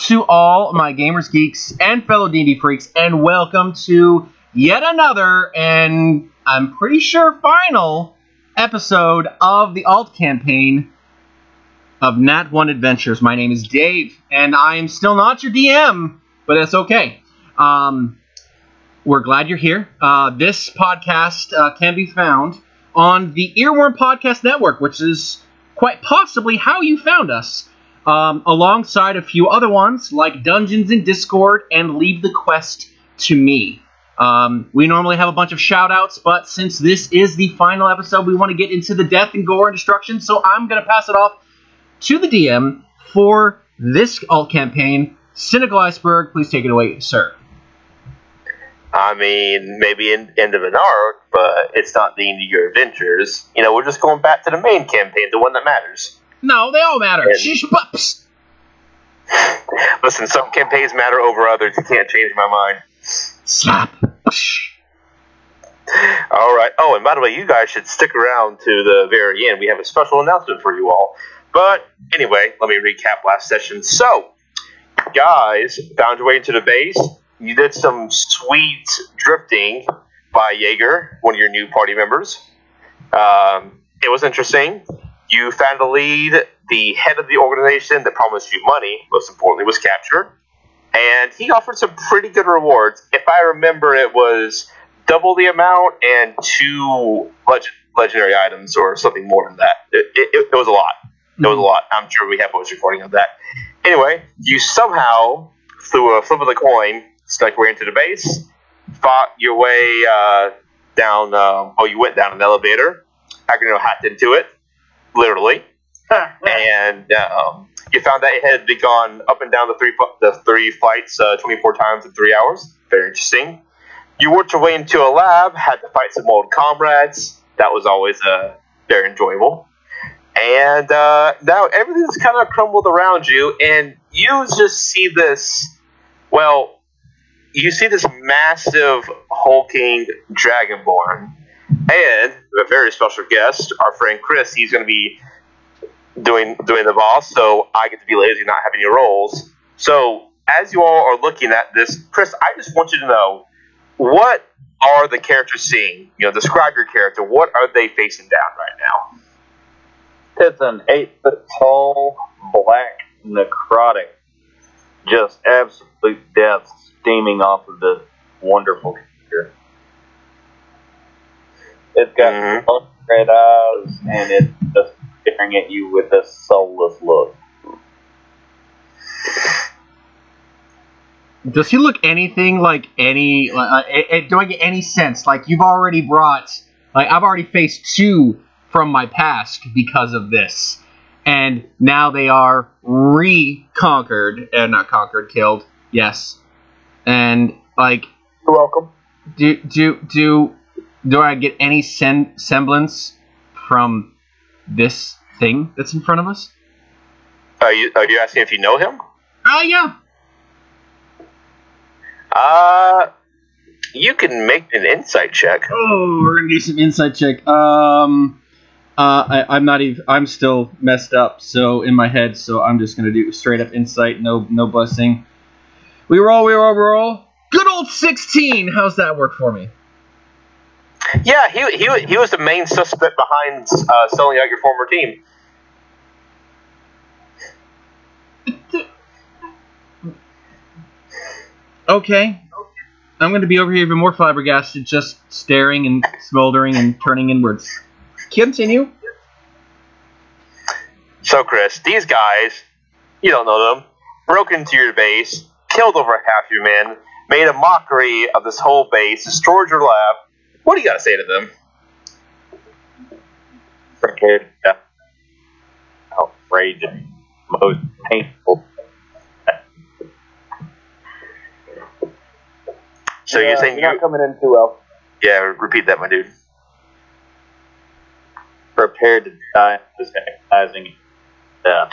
to all my gamers, geeks, and fellow D&D freaks, and welcome to yet another, and I'm pretty sure final, episode of the Alt campaign of Nat 1 Adventures. My name is Dave, and I am still not your DM, but that's okay. Um, we're glad you're here. Uh, this podcast uh, can be found on the Earworm Podcast Network, which is quite possibly how you found us, um, alongside a few other ones like Dungeons in Discord and Leave the Quest to Me. Um, we normally have a bunch of shout outs, but since this is the final episode, we want to get into the death and gore and destruction, so I'm going to pass it off to the DM for this alt campaign. Cynical Iceberg, please take it away, sir. I mean, maybe in, end of an arc, but it's not the end of your adventures. You know, we're just going back to the main campaign, the one that matters. No, they all matter. And- Shish pups. Listen, some campaigns matter over others. You can't change my mind. Slap. All right. Oh, and by the way, you guys should stick around to the very end. We have a special announcement for you all. But anyway, let me recap last session. So, guys, found your way into the base. You did some sweet drifting by Jaeger, one of your new party members. Um, it was interesting. You found a lead. The head of the organization that promised you money, most importantly, was captured. And he offered some pretty good rewards. If I remember, it was double the amount and two leg- legendary items or something more than that. It, it, it was a lot. It was a lot. I'm sure we have voice recording of that. Anyway, you somehow, through a flip of the coin, snuck way into the base, fought your way uh, down. Uh, oh, you went down an elevator. Agnino hacked into it, literally, and um, you found that it had gone up and down the three the three flights uh, 24 times in three hours. Very interesting. You worked your way into a lab, had to fight some old comrades. That was always uh, very enjoyable. And uh, now everything's kind of crumbled around you, and you just see this. Well, you see this massive hulking dragonborn, and a very special guest, our friend Chris. He's going to be doing doing the boss, so I get to be lazy, and not have any roles. So as you all are looking at this, Chris, I just want you to know what are the characters seeing? You know, describe your character. What are they facing down right now? It's an eight foot tall, black, necrotic, just absolute death steaming off of this wonderful creature. It's got Mhm. mm red eyes, and it's just staring at you with a soulless look. Does he look anything like any? Uh, uh, eh, eh, do I get any sense? Like you've already brought, like I've already faced two from my past because of this, and now they are reconquered, and not conquered, killed. Yes, and like You're welcome. do do do do I get any sem- semblance from this thing that's in front of us? Are you are you asking if you know him? Oh yeah. Uh, you can make an insight check. Oh, we're gonna do some insight check. Um, uh, I, I'm not even. I'm still messed up. So in my head, so I'm just gonna do straight up insight. No, no blessing. We roll. We roll. We roll. Good old sixteen. How's that work for me? Yeah, he, he, he was the main suspect behind uh, selling out your former team. Okay. I'm gonna be over here even more flabbergasted, just staring and smoldering and turning inwards. Continue. So, Chris, these guys, you don't know them, broke into your base, killed over half your men, made a mockery of this whole base, destroyed your lab. What do you got to say to them? Freaking yeah. outrageous, most painful. So you're saying you're not coming in too well. Yeah, repeat that, my dude. Prepared to die, just agonizing death.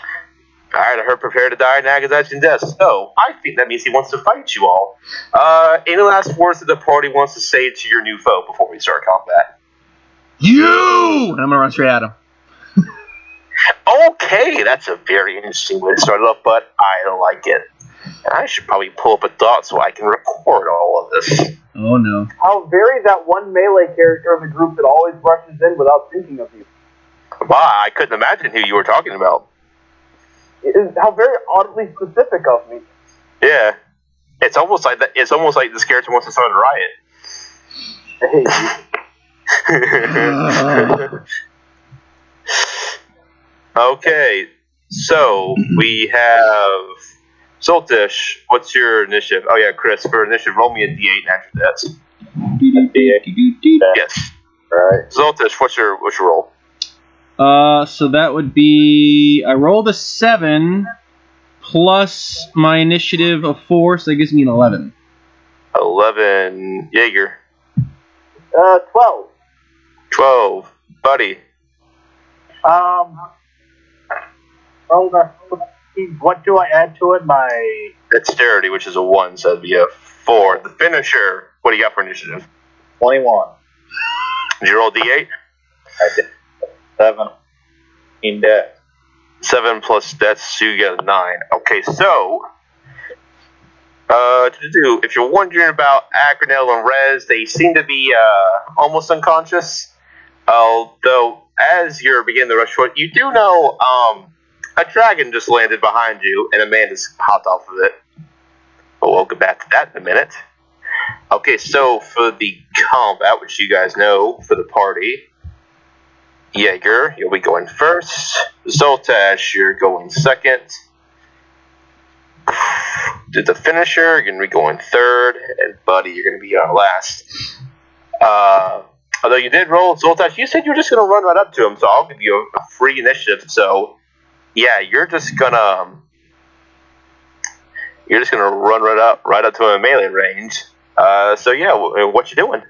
All right, I heard her prepare to die, agonizing death. So I think that means he wants to fight you all. Uh, any last words that the party wants to say to your new foe before we start combat? You. And I'm gonna run straight at him. Okay, that's a very interesting way to start it off, but I like it. I should probably pull up a dot so I can record all of this. Oh no. How very that one melee character in the group that always rushes in without thinking of you. Wow, I couldn't imagine who you were talking about. It is how very oddly specific of me. Yeah, it's almost like that. It's almost like this character wants to start a riot. Hey, okay, so we have Zoltish. What's your initiative? Oh yeah, Chris. For initiative, roll me a d8 after that. Yes. Right. Zoltish, what's your what's your roll? Uh, so that would be I rolled a seven plus my initiative of four, so that gives me an eleven. Eleven. Jaeger. uh, twelve. Twelve. Buddy. Um, hold on. What do I add to it? My Dexterity, which is a one, so that'd be a four. The finisher. What do you got for initiative? 21. Did you roll d8? I did. 7. In death. Seven plus death, so you get a nine. Okay, so uh, do if you're wondering about Acronel and Rez, they seem to be uh, almost unconscious. Although, as you're beginning to rush forward, you do know um, a dragon just landed behind you, and a man just hopped off of it. But we'll get back to that in a minute. Okay, so for the combat, which you guys know for the party, Jaeger, you'll be going first. Zoltash, you're going second. Did the finisher, you're going to be going third. And Buddy, you're going to be our last. Uh, although you did roll, Zoltash, you said you were just going to run right up to him, so I'll give you a, a free initiative. So, yeah, you're just going to. Um, you're just gonna run right up, right up to in melee range. Uh, so yeah, wh- what you doing?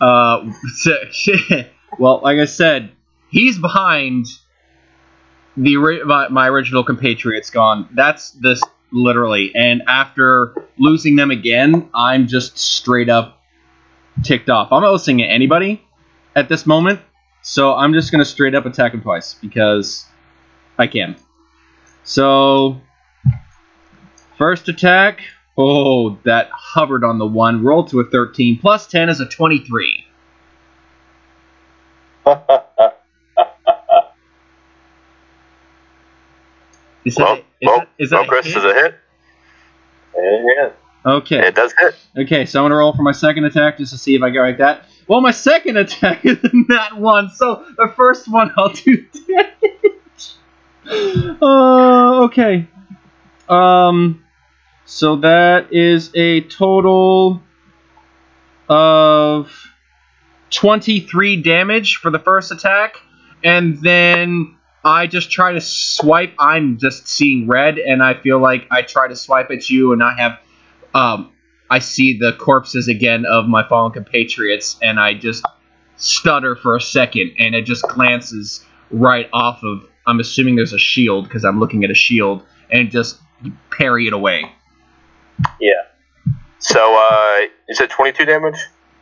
Uh, so- well, like I said, he's behind the my, my original compatriots gone. That's this literally, and after losing them again, I'm just straight up ticked off. I'm not listening to anybody at this moment, so I'm just gonna straight up attack him twice because I can. So, first attack. Oh, that hovered on the one. Roll to a 13. Plus 10 is a 23. Is that, Well, is well, that, is that a hit? is a hit. Yeah. Okay. It does hit. Okay, so I'm gonna roll for my second attack just to see if I get like that. Well, my second attack is not one, so the first one I'll do damage. Uh, okay. Um, so that is a total of 23 damage for the first attack, and then I just try to swipe. I'm just seeing red, and I feel like I try to swipe at you, and I have um, I see the corpses again of my fallen compatriots, and I just stutter for a second, and it just glances right off of. I'm assuming there's a shield because I'm looking at a shield, and just parry it away. Yeah. So uh, you said 22 damage.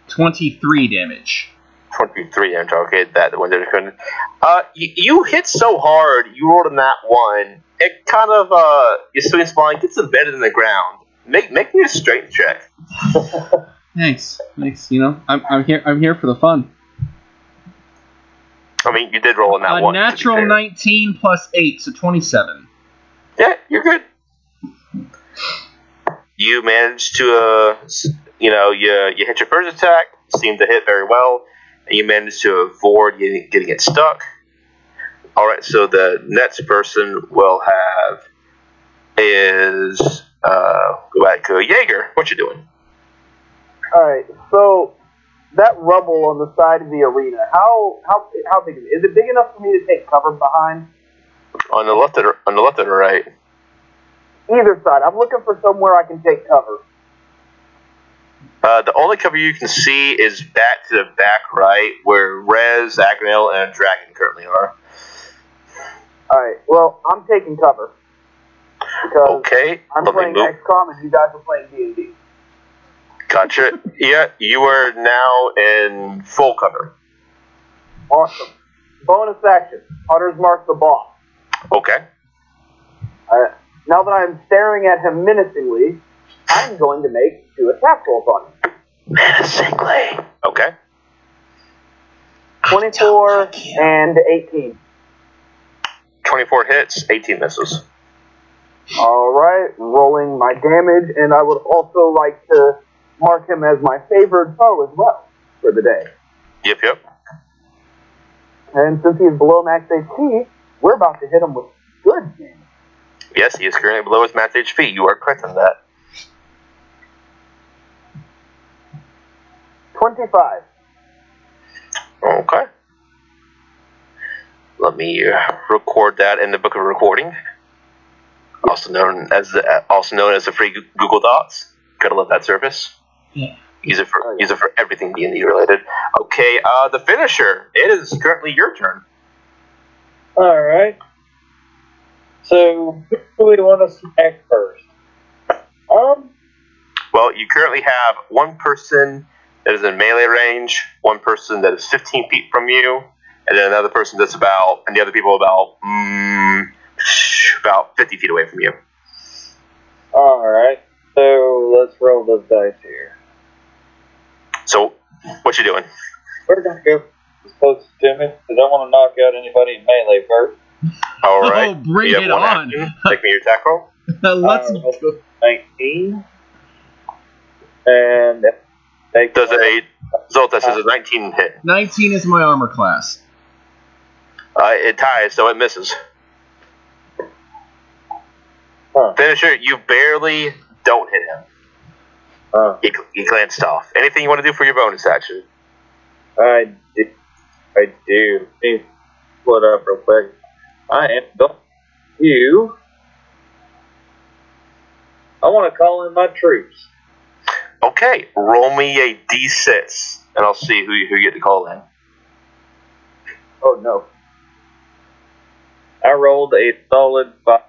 23 damage. 23 damage. Okay, that one did couldn't. Uh, you, you hit so hard. You rolled in that one. It kind of uh, your swing spine gets embedded in the ground. Make make me a strength check. Thanks, thanks. You know, I'm, I'm here. I'm here for the fun. I mean, you did roll in that A one. natural 19 plus 8, so 27. Yeah, you're good. You managed to, uh, you know, you you hit your first attack, seemed to hit very well, and you managed to avoid getting, getting it stuck. All right, so the next person will have is uh, go back to Jaeger. What you doing? Alright, so that rubble on the side of the arena, how how how big is it? Is it big enough for me to take cover behind? On the left or on the left or right? Either side. I'm looking for somewhere I can take cover. Uh, the only cover you can see is back to the back right, where Rez, Agranil, and Dragon currently are. Alright, well, I'm taking cover. Because Okay, I'm playing. XCOM and you guys are playing D&D. Gotcha. yeah, you are now in full cover. Awesome. Bonus action. Hunter's Mark the boss. Okay. Alright. now that I'm staring at him menacingly, I'm going to make two attack rolls on him. Menacingly. Okay. 24 and 18. 24 hits, 18 misses. Alright, rolling my damage, and I would also like to mark him as my favored foe as well for the day. Yep, yep. And since he's below max HP, we're about to hit him with good damage. Yes, he is currently below his max HP. You are correct on that. 25. Okay. Let me uh, record that in the book of recording, also known as the, also known as the free Google Docs. Gotta love that service. Yeah. Use it for use it for everything D and D related. Okay, uh, the finisher. It is currently your turn. All right. So, who do we want to smack first? Um, Well, you currently have one person that is in melee range, one person that is 15 feet from you, and then another person that's about, and the other people about, mm, about 50 feet away from you. all right. So let's roll those dice here. So, what you doing? We're gonna go as close to Timmy. I want to knock out anybody in melee first. All right. Oh, bring you it one on. action. Make me your attack roll. Let's Uh, go. 19. And take Does a Zoltas is a 19 hit. 19 is my armor class. Uh, it ties, so it misses. Huh. Finisher, you barely don't hit him. He, he glanced off. Anything you want to do for your bonus action? I do. I do. Let me split up real quick. I am going to. I want to call in my troops. Okay, roll me a d6, and I'll see who you, who you get to call in. Oh no. I rolled a solid five.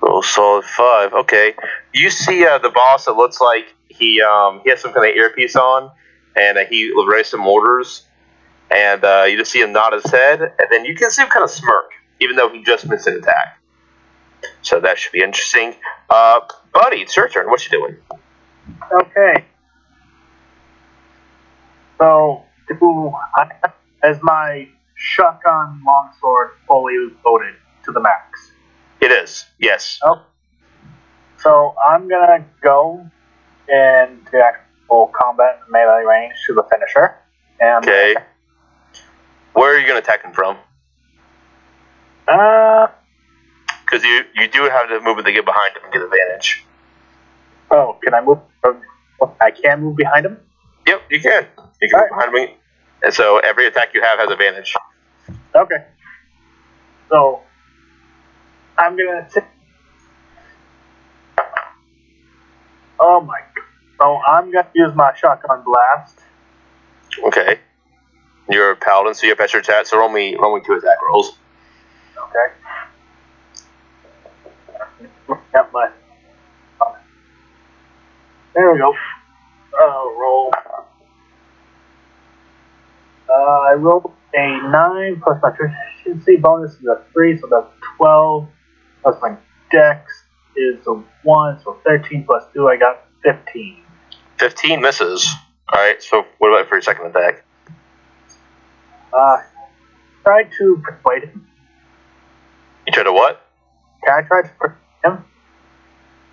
Roll solid five. Okay, you see uh, the boss. It looks like he um, he has some kind of earpiece on, and uh, he raised some orders, and uh, you just see him nod his head, and then you can see him kind of smirk, even though he just missed an attack. So that should be interesting. Uh, buddy, it's your turn. What you doing? Okay. So, do I, is my shotgun longsword fully loaded to the max? It is. Yes. Oh. So I'm gonna go into actual combat melee range to the finisher. And Okay. Where are you going to attack him from? uh Because you you do have the movement to get behind him and get advantage. Oh, can I move from I can move behind him? Yep, you can. You can move Alright. behind me, and so every attack you have has advantage. Okay. So I'm gonna t- Oh my god. So I'm gonna use my shotgun blast. Okay. You're a paladin, so you have extra attack. So roll me roll me two attack rolls. Okay. There we go. Uh, roll. Uh, I rolled a 9 plus my proficiency bonus is a 3, so that's 12. Plus my dex is a 1, so 13 plus 2, I got 15. Fifteen misses. All right. So what about for your second attack? Uh, try to persuade him. You try to what? Can I try to persuade him?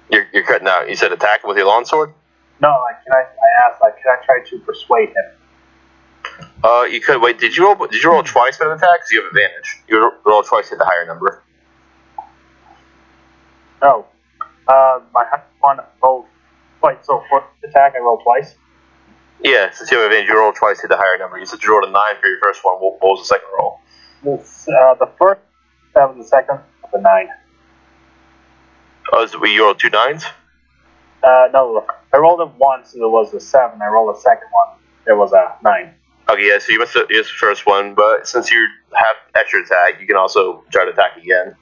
You're, you're cutting out. You said attack with your longsword. No, like, can I, I asked, like, can I try to persuade him? Uh, you could wait. Did you roll? Did you roll twice for an attack? Because you have advantage. You roll twice, hit the higher number. No. Uh, my one rolled twice, so for attack I rolled twice. Yeah, since you have advantage, you roll twice, hit the higher number. You said you rolled a nine for your first one. What, was the second roll? This, uh, the first seven, the second, the nine. Oh, is it, you rolled two nines. Uh, no, I rolled it once, and it was a seven. I rolled a second one, it was a nine. Okay, yeah. So you missed the, first one, but since you have extra attack, you can also try to attack again.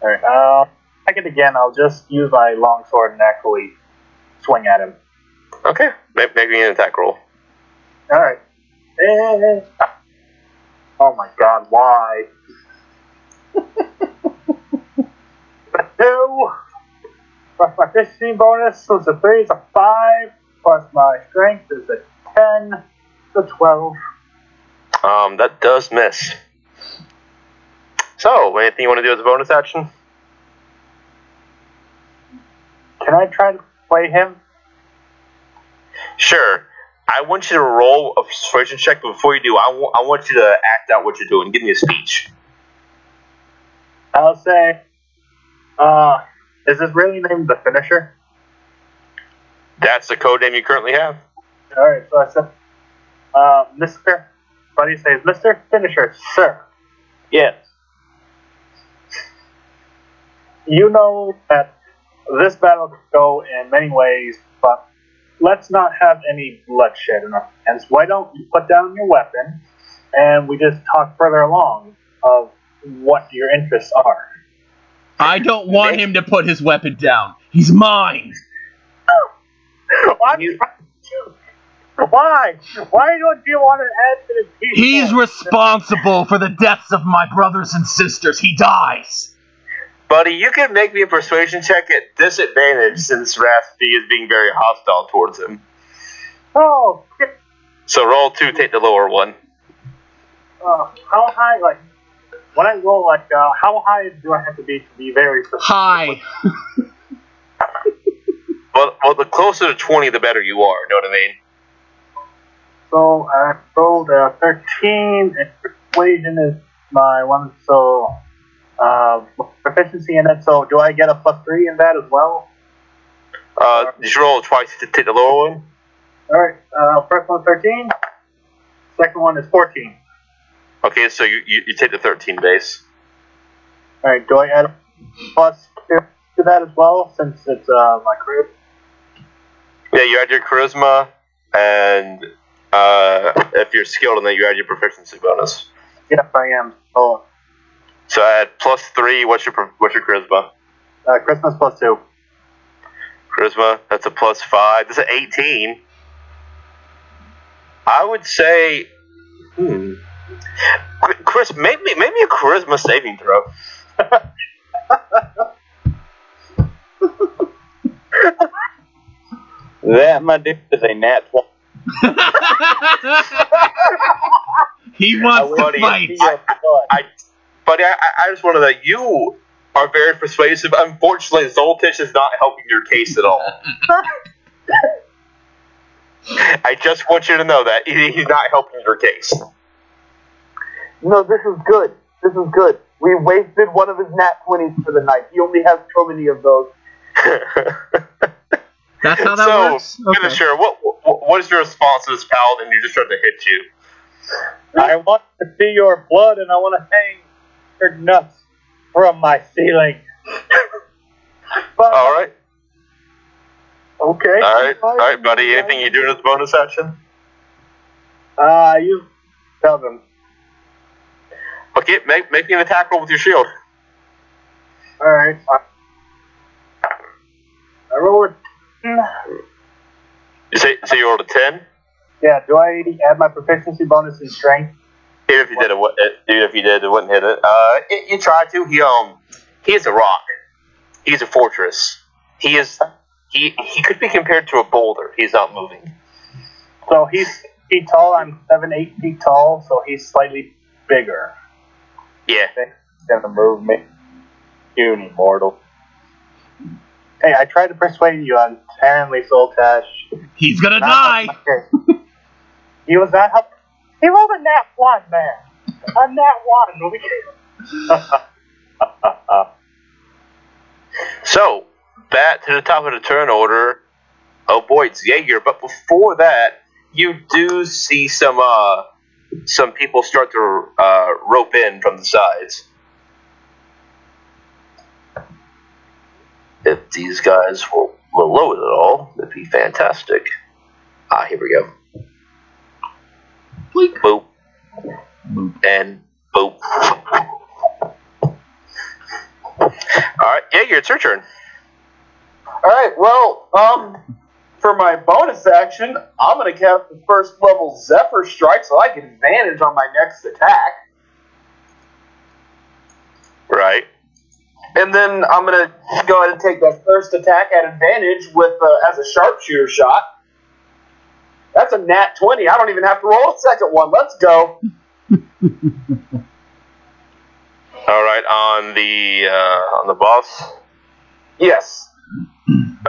Alright, uh, attack it again. I'll just use my longsword and actually swing at him. Okay, make, make me an attack roll. Alright. Eh. Oh my god, why? two. Plus my fishing bonus was a three, is a five. Plus my strength is a ten. So twelve. Um, that does miss. So, anything you want to do as a bonus action? Can I try to play him? Sure. I want you to roll a persuasion check, but before you do, I I want you to act out what you're doing. Give me a speech. I'll say, uh, is this really named the finisher? That's the code name you currently have. Alright, so I said, uh, Mr. Buddy says, Mr. Finisher, sir. Yes. You know that this battle could go in many ways, but let's not have any bloodshed in our hands. Why don't you put down your weapon and we just talk further along of what your interests are? I don't want him to put his weapon down. He's mine. I'm You- Why? Why don't you want to add to the people? He's responsible for the deaths of my brothers and sisters. He dies. Buddy, you can make me a persuasion check at disadvantage since Raspy is being very hostile towards him. Oh, So roll two, take the lower one. uh, how high? Like when I roll, like uh, how high do I have to be to be very specific? Hi. Well, well, the closer to 20, the better you are. Know what I mean? So I rolled a 13, and persuasion is my one, so uh, proficiency in it. So do I get a plus three in that as well? Uh, did you roll twice to take the lower one? All right, uh, first one 13, second one is 14. Okay, so you, you, you take the 13 base. All right, do I add a plus two to that as well since it's uh, my career? Yeah, you add your charisma, and uh, if you're skilled in that, you add your proficiency bonus. Yes, I am. Oh, So I add plus three. What's your what's your charisma? uh, Christmas plus two. Charisma. That's a plus five. That's an 18. I would say, hmm. Qu- Chris, maybe maybe a charisma saving throw. That, my dude, is a nat 20. he wants to Buddy, fight. Your butt. I, buddy, I, I- I just wanted that you are very persuasive. Unfortunately, Zoltish is not helping your case at all. I just want you to know that he, he's not helping your case. No, this is good. This is good. We wasted one of his nat 20s for the night. He only has so many of those. That's how that so, works. Finisher, what, what what is your response to this paladin who just tried to hit you? I want to see your blood and I want to hang your nuts from my ceiling. But, All right, Okay. all right, all right, buddy. Anything you do as a bonus action? Uh, you tell them. Make make me an attack roll with your shield. All right. I, I roll a 10. You say so you rolled a ten. Yeah, do I add my proficiency bonus in strength? Even if you did, it, even if you did, it wouldn't hit it. Uh, it, you tried to. He um, he is a rock. He's a fortress. He is. He he could be compared to a boulder. He's not moving. So he's feet tall. I'm seven, eight feet tall. So he's slightly bigger. Yeah. Gonna move me. Puny mortal. Hey, I tried to persuade you on apparently Soltash. He's gonna die. he was not help. He rolled a nat one, man. A nat one. We- So back to the top of the turn order. Oh boy, it's Jaeger. But before that, you do see some uh some people start to uh, rope in from the sides. If these guys will, will load it all, that'd be fantastic. Ah, here we go. Bleep. Boop Boop. and boop. All right, Jaeger, it's your turn. All right. Well, um, for my bonus action, I'm gonna cast the first level Zephyr Strike, so I get advantage on my next attack. Right. and then I'm gonna go ahead and take that first attack at advantage with uh, as a sharpshooter shot. That's a nat twenty. I don't even have to roll a second one. Let's go. All right, on the uh, on the boss. Yes.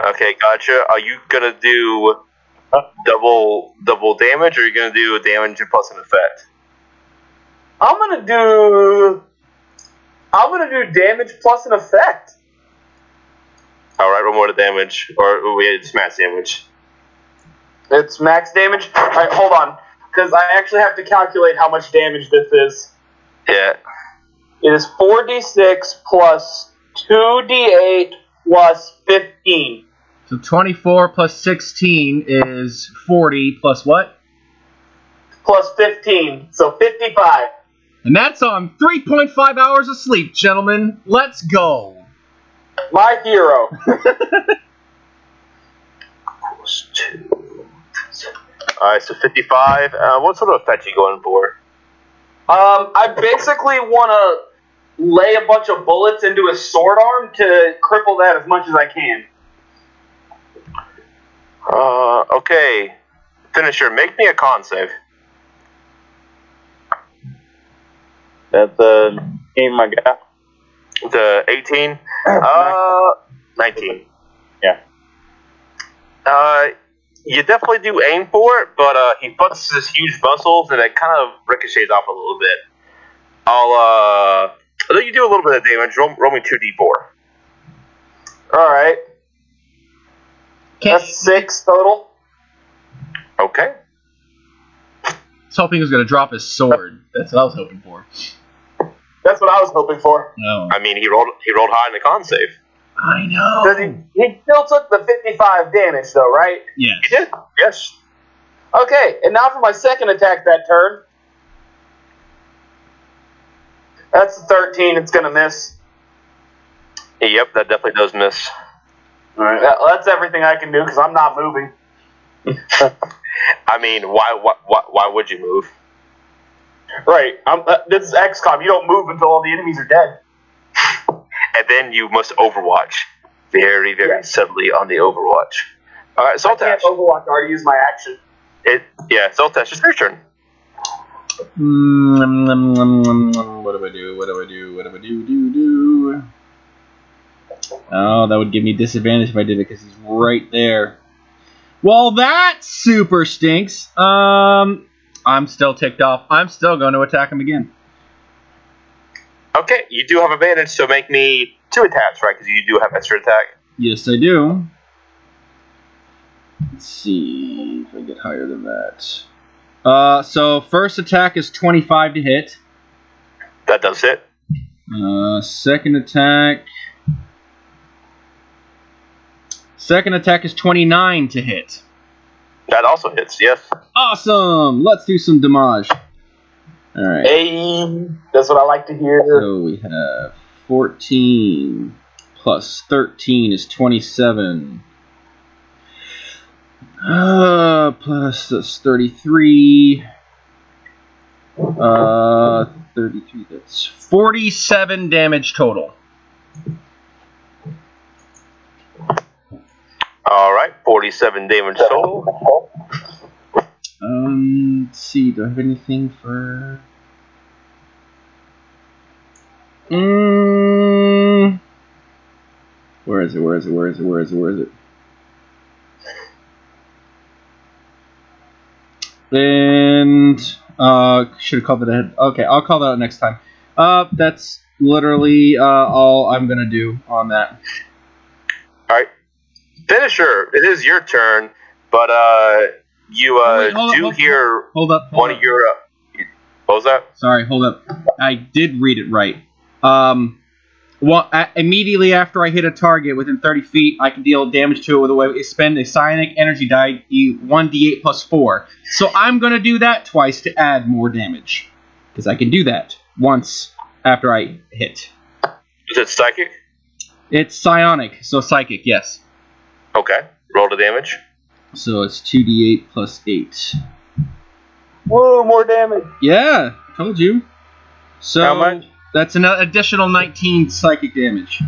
Okay, gotcha. Are you gonna do double double damage, or are you gonna do damage plus an effect? I'm gonna do. I'm gonna do damage plus an effect. All right, one more to damage, or we it's max damage. It's max damage. All right, hold on, because I actually have to calculate how much damage this is. Yeah. It is 4d6 plus 2d8 plus 15. So 24 plus 16 is 40 plus what? Plus 15, so 55. And that's on 3.5 hours of sleep, gentlemen. Let's go. My hero. Plus two. All right, so fifty-five. Uh, what sort of effect are you going for? Um, I basically want to lay a bunch of bullets into his sword arm to cripple that as much as I can. Uh, okay. Finisher, make me a con save. That's uh, game my guy. The 18? Uh, 19. Yeah. Uh, you definitely do aim for it, but uh, he puts his huge muscles and it kind of ricochets off a little bit. I'll uh, I'll let you do a little bit of damage. Roll, roll me 2d4. All right, Okay. that's six total. Okay. I was hoping he was going to drop his sword. That's what I was hoping for. That's what I was hoping for. No. I mean, he rolled he rolled high in the con save. I Because know. he, he still took the 55 damage, though, right? Yes. He did. Yes. Okay, and now for my second attack that turn. That's a 13. It's going to miss. Yep, that definitely does miss. All right. That, that's everything I can do because I'm not moving. I mean, why why why, why would you move? Right. I'm, uh, this is XCOM. You don't move until all the enemies are dead. And then you must Overwatch very very Yeah. subtly on the Overwatch. All right, so I Zoltash. can't Overwatch. I already used my action. It yeah, Zoltash, it's your turn. Mm, mm, mm, mm, mm, mm. What do I do? What do I do? What do I do? Do do. Oh, that would give me disadvantage if I did it because he's right there. Well, that super stinks. Um, I'm still ticked off. I'm still going to attack him again. Okay, you do have advantage, so make me two attacks, right? Because you do have extra attack. Yes, I do. Let's see if I get higher than that. Uh, so first attack is 25 to hit. That does hit. Uh, second attack. Second attack is 29 to hit. That also hits. Yes. Awesome! Let's do some damage. Alright. Hey, that's what I like to hear. So we have 14 plus 13 is 27. Uh, plus that's 33. Uh, 33, that's 47 damage total. All right, forty-seven damage total. Um, let's see, do I have anything for. Mm, where is it? Where is it? Where is it? Where is it? Where is it? And uh, should have called it ahead. Okay, I'll call that out next time. Uh, that's literally uh, all I'm gonna do on that. Finisher. It is your turn, but uh, you uh Wait, up, do hold- hear Hold up. Hold one up. of your. Uh, what was that? Sorry, hold up. I did read it right. Um, well, immediately after I hit a target within 30 feet, I can deal damage to it with a way spend a psionic energy die, e- 1d8 plus 4. So I'm going to do that twice to add more damage. Because I can do that once after I hit. Is it psychic? It's psionic, so psychic, yes. Okay. Roll the damage. So it's 2d8 plus 8. Whoa, more damage. Yeah, I told you. So How much? That's an additional 19 psychic damage.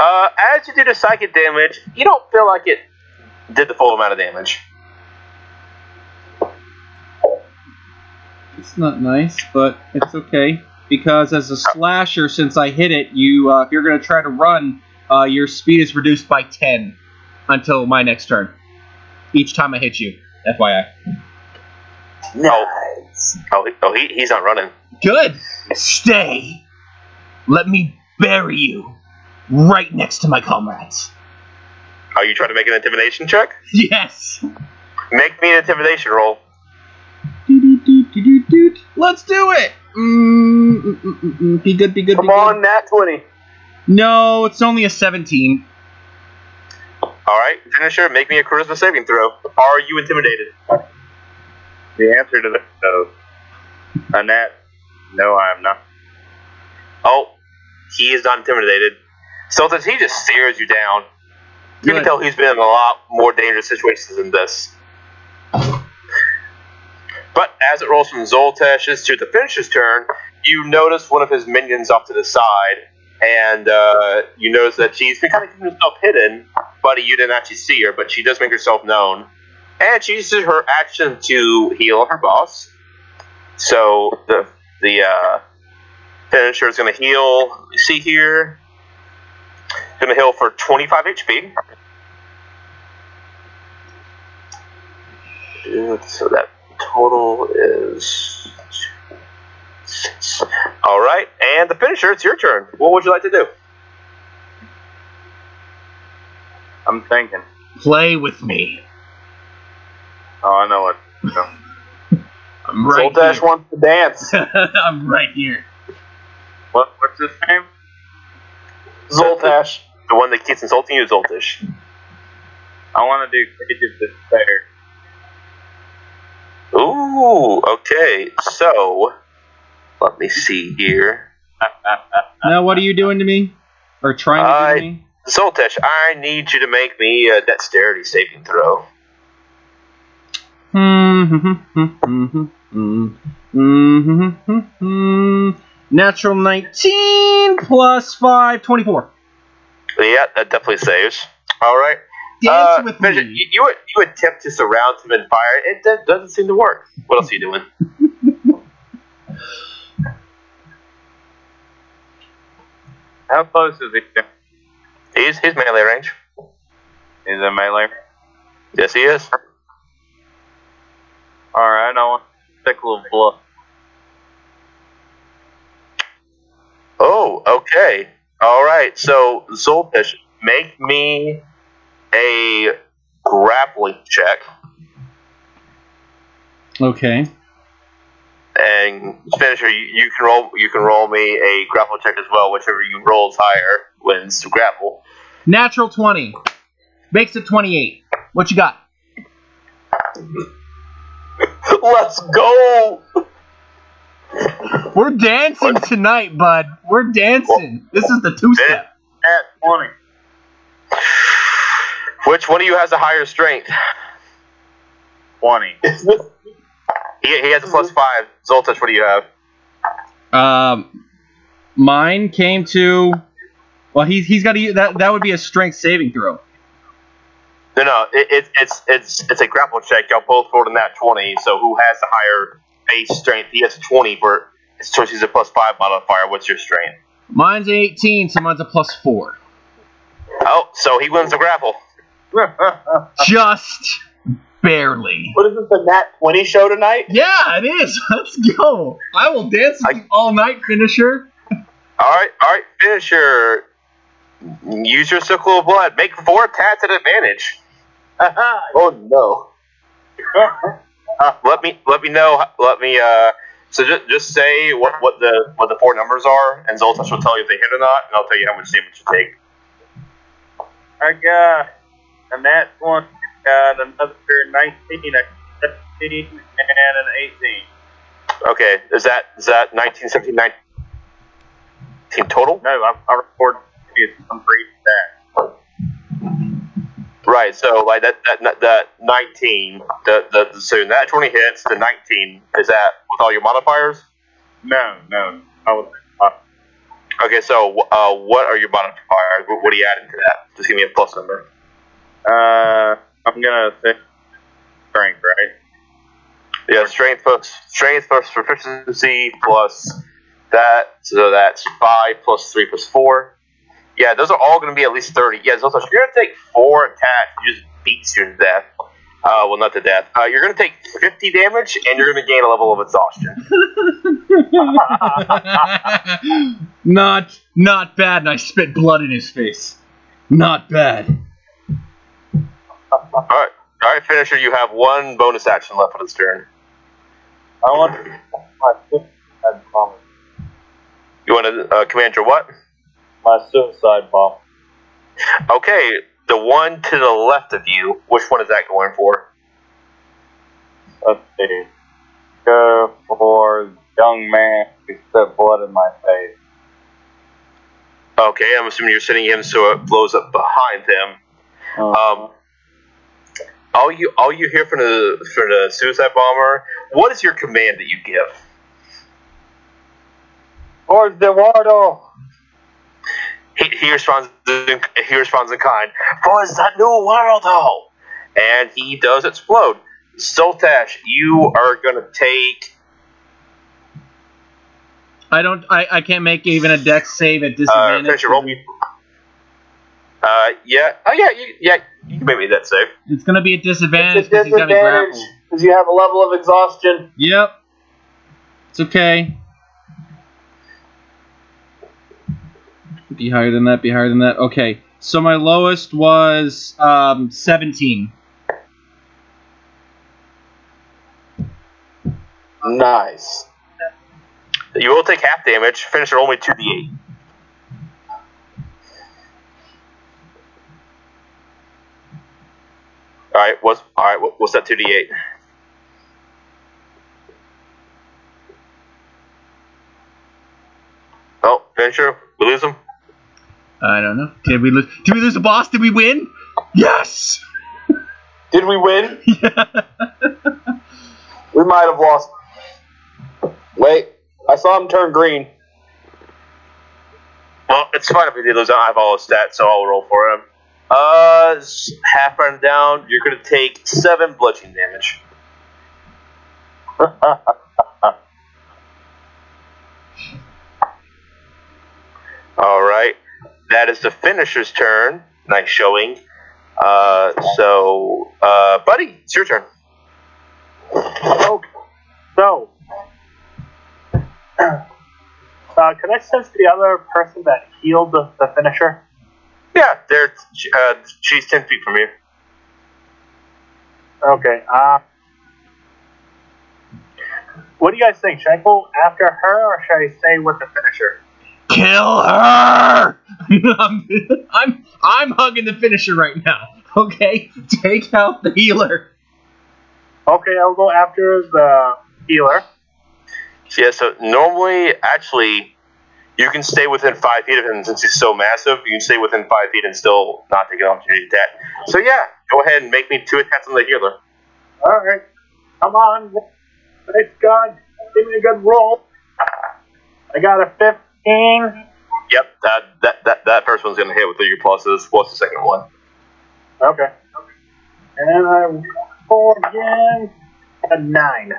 Uh, as you do the psychic damage, you don't feel like it did the full amount of damage. It's not nice, but it's okay because as a slasher, since I hit it, you uh, if you're gonna try to run, uh, your speed is reduced by 10 until my next turn. Each time I hit you, FYI. Nice. Oh, oh he, he's not running. Good. Stay. Let me bury you right next to my comrades. Are you trying to make an intimidation check? Yes. Make me an intimidation roll. Let's do it. Mm, mm, mm, mm, mm. Be good. Be good. Come be good. on, Nat 20. No, it's only a 17. All right, finisher. Make me a charisma saving throw. Are you intimidated? The answer to that no. Annette, no, I am not. Oh, he is not intimidated. Sultan, he just stares you down. You can tell he's been in a lot more dangerous situations than this. But as it rolls from Zoltesh's to the finisher's turn, you notice one of his minions off to the side, and uh, you notice that she's been kind of keeping herself hidden, Buddy, you didn't actually see her, but she does make herself known. And she uses her action to heal her boss. So the the uh, finisher is going to heal. See here, going to heal for 25 HP. So that total is. All right, and the finisher. It's your turn. What would you like to do? I'm thinking. Play with me. Oh, I know what. No. I'm right Zoltash here. wants to dance. I'm right here. What? What's his name? Zoltash. The one that keeps insulting you, Zoltish. I want to do Creative Despair. Ooh, okay. So, let me see here. Now, what are you doing to me? Or trying to do to me? Zoltesh, I need you to make me a dexterity saving throw. Natural 19 plus 5, 24. Yeah, that definitely saves. All right. Dance Uh, with me. You, you, you attempt to surround him in fire. It doesn't seem to work. What else are you doing? How close is he? He's his melee range. Is it melee? Yes, he is. Alright, I want to stick a little bluff. Oh, okay. All right. So, Zoltish, make me a grappling check, Okay. And finisher, you, you can roll. You can roll me a grapple check as well. Whichever you rolls higher wins to grapple. Natural 20. Makes it 28. What you got? Let's go. We're dancing tonight, bud. We're dancing. This is the two step. At 20. Which one of you has the higher strength? 20. He, he has a plus five. Zoltish, what do you have? Um, mine came to. Well, he's he's got to that. That would be a strength saving throw. No, no. It, it, it's it's it's a grapple check. Y'all both rolled in that twenty. So who has the higher base strength? He has a twenty for his choice. He's a plus five modifier. What's your strength? Mine's an 18, so mine's a plus four. Oh, so he wins the grapple. Just barely. What is this, the Nat 20 show tonight? Yeah, it is. Let's go. I will dance with I- you all night, finisher. All right, all right. Finisher. Use your circle of blood. Make four attacks at advantage. Oh no. Let me let me know. Let me. Uh, so just, just say what, what the what the four numbers are, and Zoltash will tell you if they hit or not, and I'll tell you how much damage you take. I got a nat 1, got another 19, a 17, and an 18. Okay, is that is that 19, 17, 19 total? No, I, I recorded some for each stat. Right. So like that that that 19, the the so that 20 hits. The 19 is that with all your modifiers? No, no, I was uh, Okay, so uh, what are your modifiers? What, what are you adding to that? Just give me a plus number. Uh, I'm gonna say strength, right? Yeah, strength plus strength plus proficiency plus that, so that's five plus three plus four. Yeah, those are all going to be at least thirty. Yeah, so you're going to take four attacks, and just beats you to death. Uh, well, not to death. Uh, you're going to take fifty damage, and you're going to gain a level of exhaustion. not not bad, and I spit blood in his face. Not bad. All right, all right, finisher. You have one bonus action left on this turn. I want my suicide bomb. You want to uh, command your what? My suicide bomb. Okay, the one to the left of you. Which one is that going for? Let's see. Go for young man who spit blood in my face. Okay, I'm assuming you're sending him so it blows up behind him. Um, all you all you hear from the from the suicide bomber. What is your command that you give? Towards the Wardo. He, he responds. In, he responds in kind. For that new world, though, and he does explode. Soltash, you are gonna take. I don't. I, I can't make even a dex save at Uh, disadvantage. finish your roll me. Uh, yeah. Oh, yeah. You, yeah. You can make me that safe. It's going to be a disadvantage because he's going to grapple. Because you have a level of exhaustion. Yep. It's okay. Be higher than that. Be higher than that. Okay. So my lowest was um, 17. Nice. You will take half damage. Finish only 2d8. All right. What's all right? What, what's that two d8? Oh, finisher. We lose him. I don't know. Did we lose? Did we lose the boss? Did we win? Yes. Did we win? Yeah. We might have lost. Wait, I saw him turn green. Well, it's fine if we did lose. I have all his stats, so I'll roll for him. Uh, half round down. You're gonna take seven bludgeoning damage. All right, that is the finisher's turn. Nice showing. Uh, so, uh, buddy, it's your turn. Okay. So, uh, can I sense the other person that healed the, the finisher? Yeah, there. Uh, she's ten feet from you. Okay. Uh, what do you guys think? Should I go after her or should I stay with the finisher? Kill her! I'm, I'm I'm hugging the finisher right now. Okay, take out the healer. Okay, I'll go after the healer. Yeah, so normally, actually, you can stay within five feet of him since he's so massive. You can stay within five feet and still not take an opportunity attack. So yeah, go ahead and make me two attacks on the healer. Alright. Come on. Thank God. Give me a good roll. I got a 15. Yep, that that that, that first one's gonna hit with your pluses. What's the second one? Okay. And I roll again. A 9.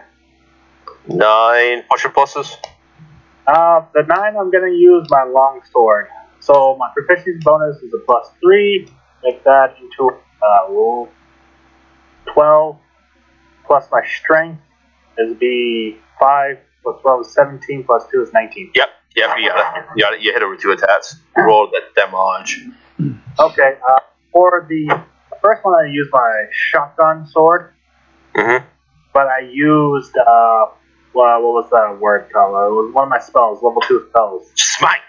Nine. What's your pluses? Uh, the 9, I'm going to use my long sword. So my proficiency bonus is a plus 3. Make that into uh, 12. Plus my strength is be 5. Plus 12 is 17. Plus 2 is 19. Yep, yep, you got it. You got it. You hit over two attacks. Roll that damage. Okay, uh, for the first one, I used my shotgun sword, Mm-hmm. but I used, uh, well, what was that word called? It was one of my spells, level 2 spells. Smite.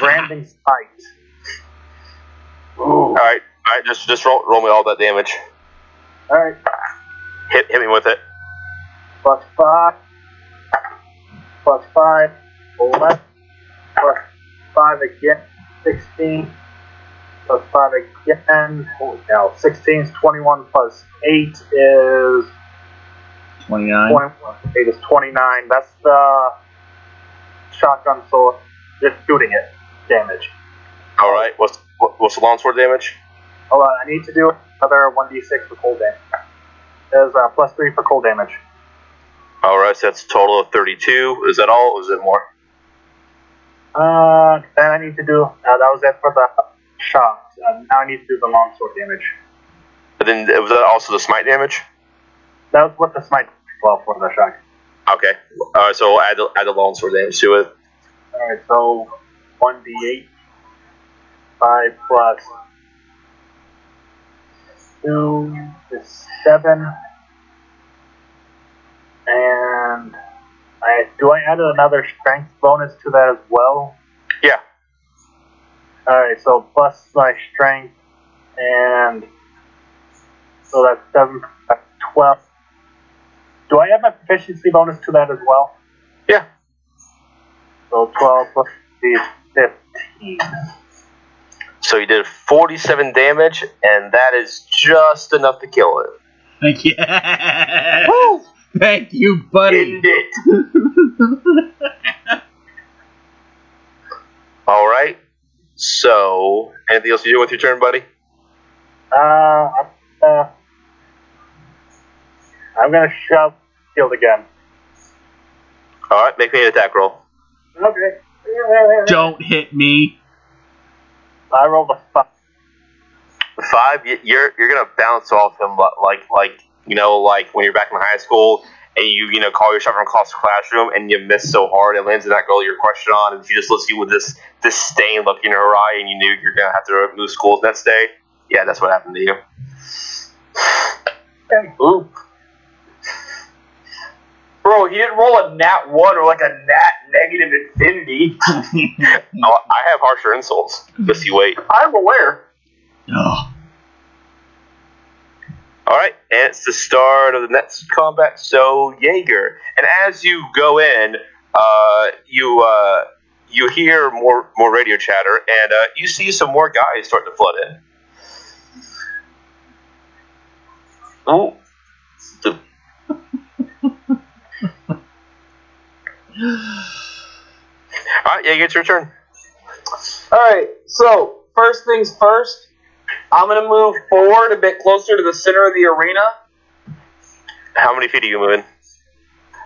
Branding Smite. Ooh. All right, all right. Just just roll roll me all that damage. Alright, Hit hit me with it. plus 5, plus 5, 11, plus 5 again, 16, plus 5 again, holy cow, 16 is 21, plus 8 is 29. 21, 8 is 29, that's the shotgun sword. just shooting it damage. All right. What's what- what's the longsword damage? Hold on, I need to do another 1d6 for cold damage. There's uh, plus 3 for cold damage. All right. So that's a total of thirty-two. Is that all? Or is it more? Uh, then I need to do, uh, that was it for the shot. Uh, now I need to do the longsword damage. And then was that also the smite damage? That was what the smite well for the shot. Okay. All right. So add the, add the longsword damage to it. Alright, so 1d8. 5 plus 2 is 7. And I do I add another strength bonus to that as well? Yeah. Alright, so plus my strength and so that's 7 that's 12. Do I have a proficiency bonus to that as well? Yeah. So 12 plus the 15. So you did forty-seven damage, and that is just enough to kill it. Thank you. Woo! Thank you, buddy. End it. All right. So anything else you do with your turn, buddy? Uh, uh, I'm gonna shove shield again. All right. Make me an attack roll. Okay. Don't hit me. I rolled a five. Five. You're you're gonna bounce off him like like you know like when you're back in high school and you you know call your shot from across the classroom and you miss so hard it lands in that girl you're questioned on and she just looks at you with this disdain look in her eye and you knew you're gonna have to move schools next day. Yeah, that's what happened to you. Ooh. Bro, he didn't roll a nat 1 or like a nat negative infinity. Oh, I have harsher insults. Just you wait. I'm aware. oh, All right, and it's the start of the next combat. So Jaeger, and as you go in, uh, you uh, you hear more more radio chatter, and uh, you see some more guys start to flood in. Ooh, the, all right, yeah, it's your turn. Alright, so first things first, I'm gonna move forward a bit closer to the center of the arena. How many feet are you moving?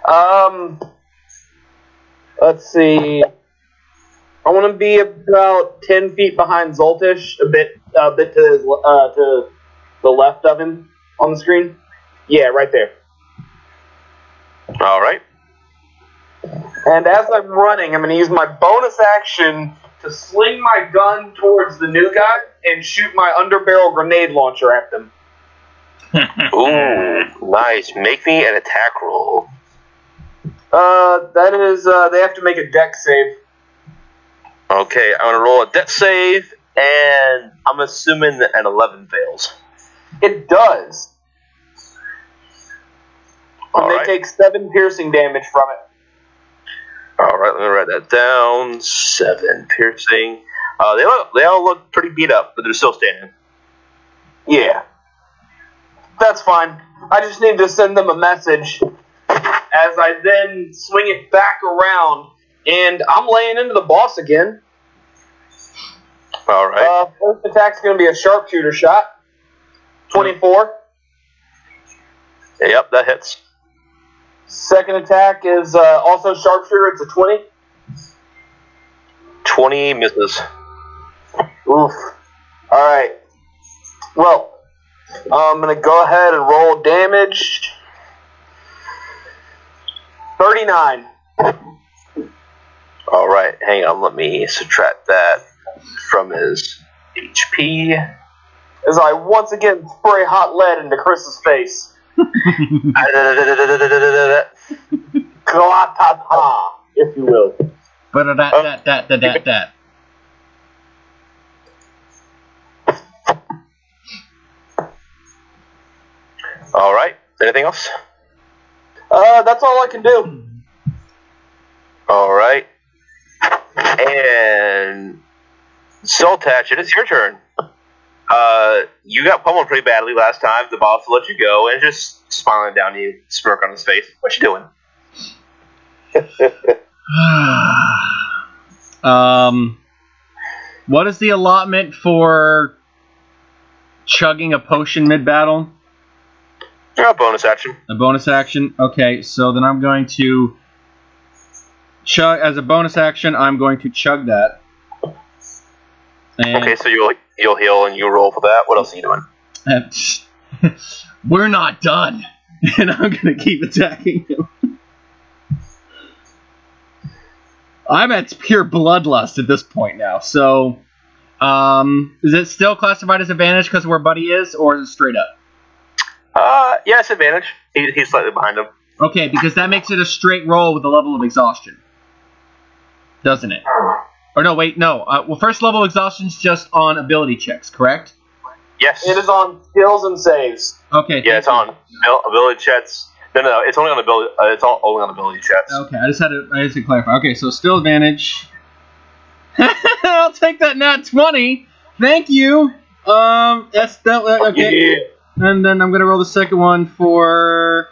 Um, let's see. I want to be about ten feet behind Zoltish, a bit, a bit to his, uh, to the left of him on the screen. Yeah, right there. All right. And as I'm running, I'm going to use my bonus action to sling my gun towards the new guy and shoot my underbarrel grenade launcher at them. Ooh, nice. Make me an attack roll. Uh, that is, uh, they have to make a dex save. Okay, I'm gonna roll a death save, and I'm assuming that an 11 fails. It does. And All they right. take seven piercing damage from it. All right, let me write that down. Seven piercing. Uh, they look, they all look pretty beat up, but they're still standing. Yeah. That's fine. I just need to send them a message as I then swing it back around, and I'm laying into the boss again. All right. Uh, first attack's going to be a sharpshooter shot. 24. yep, that hits. Second attack is uh, also sharpshooter. It's a 20. 20 misses. Oof. Alright. Well, I'm going to go ahead and roll damage. 39. All right, hang on. Let me subtract that from his HP. As I once again spray hot lead into Chris's face. Glatata, if you will. but that that that that that that. All right. Anything else? Uh, that's all I can do. All right. And Soltach, it is your turn. Uh, you got pummeled pretty badly last time. The boss let you go, and just smiling down at you, smirk on his face. What you doing? Um, what is the allotment for chugging a potion mid battle? Yeah, bonus action. A bonus action. Okay, so then I'm going to chug as a bonus action. I'm going to chug that. And Okay, so you'll you'll heal and you roll for that. What else are you doing? we're not done, and I'm gonna keep attacking him. I'm at pure bloodlust at this point now. So, um, is it still classified as advantage because where Buddy is, or is it straight up? Uh, yeah, it's advantage. He, he's slightly behind him. Okay, because that makes it a straight roll with a level of exhaustion, doesn't it? Or no, wait, no. Uh, well, first level of exhaustion is just on ability checks, correct? Yes. It is on skills and saves. Okay. Yeah, it's on ability checks. No, no, no, it's only on ability. Uh, it's all, only on ability checks. Okay, I just had to, I just had to clarify. Okay, so still advantage. I'll take that nat twenty. Thank you. Um, that's that. uh, Okay, Yeah. and then I'm gonna roll the second one for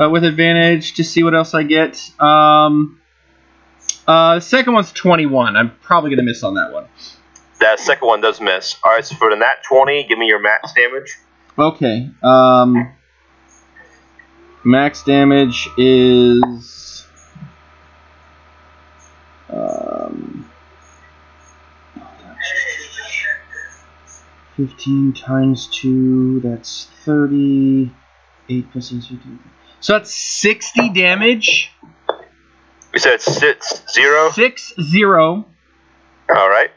uh, with advantage to see what else I get. Um, uh, the second one's twenty-one. I'm probably gonna miss on that one. That second one does miss. All right, so for the nat twenty, give me your max damage. Okay. Um, max damage is um, fifteen times two. That's thirty. Eight plus 15. So that's sixty damage. You said six zero. Six zero. All right.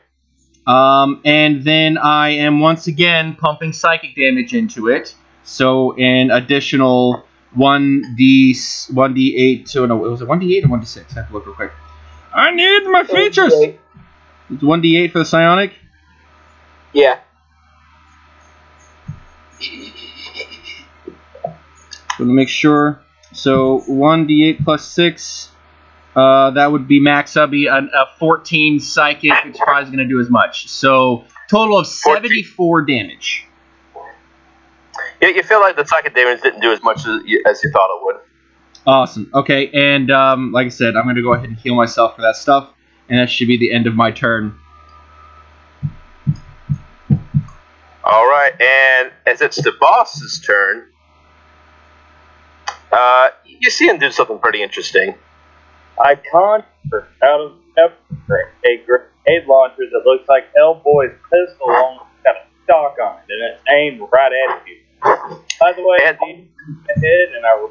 Um, and then I am once again pumping psychic damage into it. So an additional one d one d eight. So no, it was a one d eight or one d six. I have to look real quick. I need my features. It's one d eight for the psionic. Yeah. Gonna make sure. So one d eight plus six. Uh, that would be max. That'd a, a fourteen psychic, which probably is going to do as much. So total of 14. seventy four damage. Yeah, you feel like the psychic damage didn't do as much as you, as you thought it would. Awesome. Okay, and um, like I said, I'm going to go ahead and heal myself for that stuff, and that should be the end of my turn. All right, and as it's the boss's turn, uh, you see him do something pretty interesting. I conjure out of pepper a grenade launcher that looks like Hellboy's pistol on got a stock on it, and it's aimed right at you. By the way, And- and, ahead, and I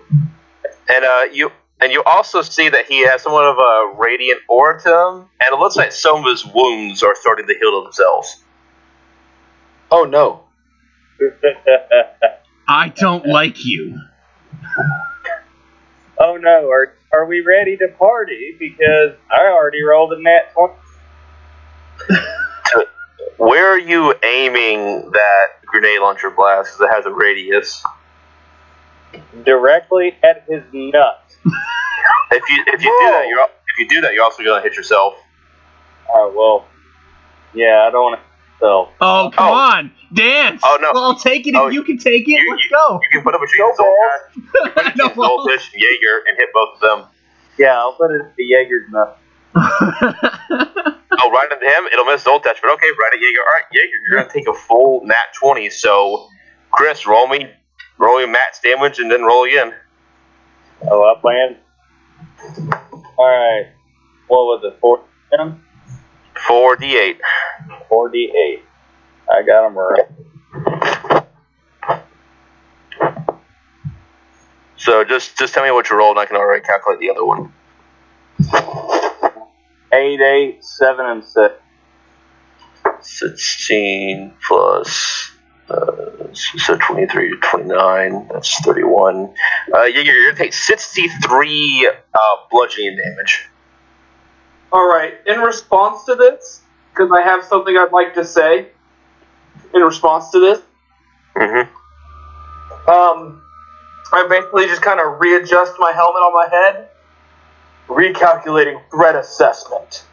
And uh, you and you also see that he has somewhat of a radiant aura to him, and it looks like some of his wounds are starting to heal themselves. Oh no. I don't like you. Oh no, are are we ready to party? Because I already rolled a nat twenty. Where are you aiming that grenade launcher blast? Because it has a radius. directly at his nuts. If you if you do that, you're if you do that, you're also going to hit yourself. Oh well, yeah, I don't want to. So Oh, oh. come Oh. on. Dance. Oh, no. Well, I'll take it if Oh, you can take it. you- Let's you- go. You can put it between Go Zoltash, No balls. Zoltish, and Jaeger, and hit both of them. yeah, I'll put it at the Jaeger's nuts. Oh, right into him, it'll miss Zoltash, but okay, right at Jaeger. All right, Jaeger, you're going to take a full nat 20. So, Chris, roll me, roll me Matt's damage, and then roll again. Oh, I plan. All right, what was it? Four, 4d8. 48. I got them right. So just just tell me what you rolled, and I can already calculate the other one. Eight, eight, seven, and six. 16 plus uh, so 23 to 29 that's 31 uh, yeah, you're, you're gonna take 63 uh, bludgeoning damage All right. In response to this, because I have something I'd like to say. In response to this, mm-hmm. um, I basically just kind of readjust my helmet on my head. Recalculating threat assessment.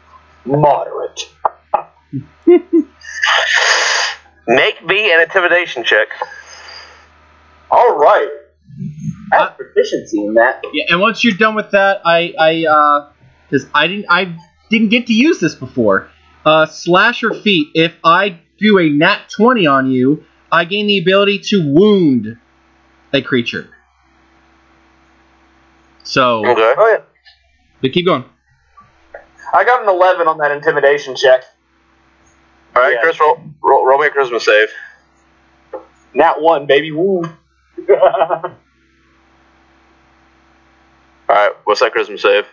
Moderate. make me an intimidation check All right. I have proficiency in that. Yeah, and once you're done with that, I, I, uh, because I didn't, I didn't get to use this before. Uh, slasher feat. If I do a nat 20 on you, I gain the ability to wound a creature. So, Okay. Oh yeah. but keep going. I got an 11 on that intimidation check. All right, Yeah. Chris, roll, roll, roll me a charisma save. Nat one, baby. Woo. All right, what's that charisma save?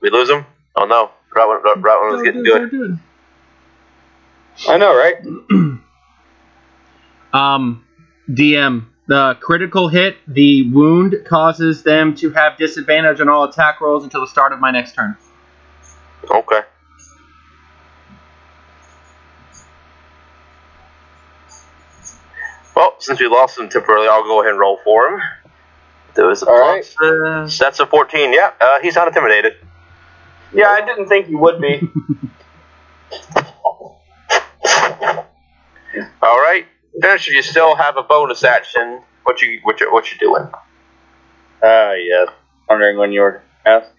We lose him. Oh no, right one, right, right one was getting good. I know, right? Um, DM. The critical hit, the wound causes them to have disadvantage on all attack rolls until the start of my next turn. Okay. Well, since we lost him temporarily, I'll go ahead and roll for him. Those All right. pluses. That's a 14. Yeah, uh, he's not intimidated. Yeah, I didn't think you would be. All right, finisher, you still have a bonus action. What you what you what you doing? Ah, yes. Wondering when you were asked.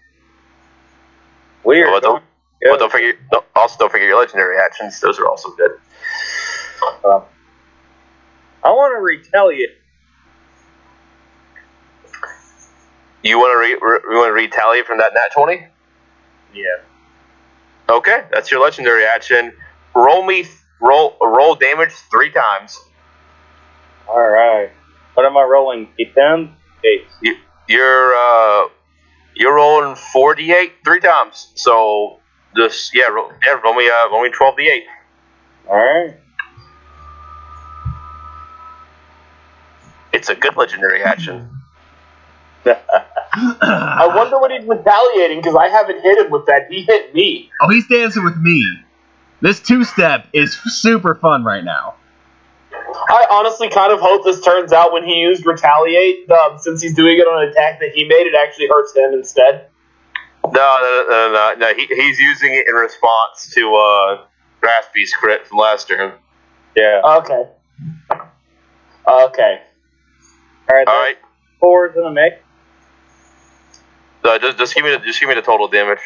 Weird. Well, don't, well, don't forget. Don't, also, don't forget your legendary actions. Those are also good. I want to retaliate. You want to re, re, you want to retaliate from that nat 20? Yeah. Okay, that's your legendary action. Roll me roll roll damage three times. All right. What am I rolling? D10? Eight. You, you're uh you're rolling 48 three times. So just yeah, roll, yeah, roll me uh roll me 12 d8. All right. It's a good legendary action. I wonder what he's retaliating because I haven't hit him with that. He hit me. Oh, he's dancing with me. This two step is super fun right now. I honestly kind of hope this turns out when he used retaliate, um, since he's doing it on an attack that he made, it actually hurts him instead. No, no, no, no, no. He, he's using it in response to uh Raspy's crit from last turn. Yeah. Okay. Okay. All right. All right, Fours in the mix. Uh, just just give me the just give me the total damage.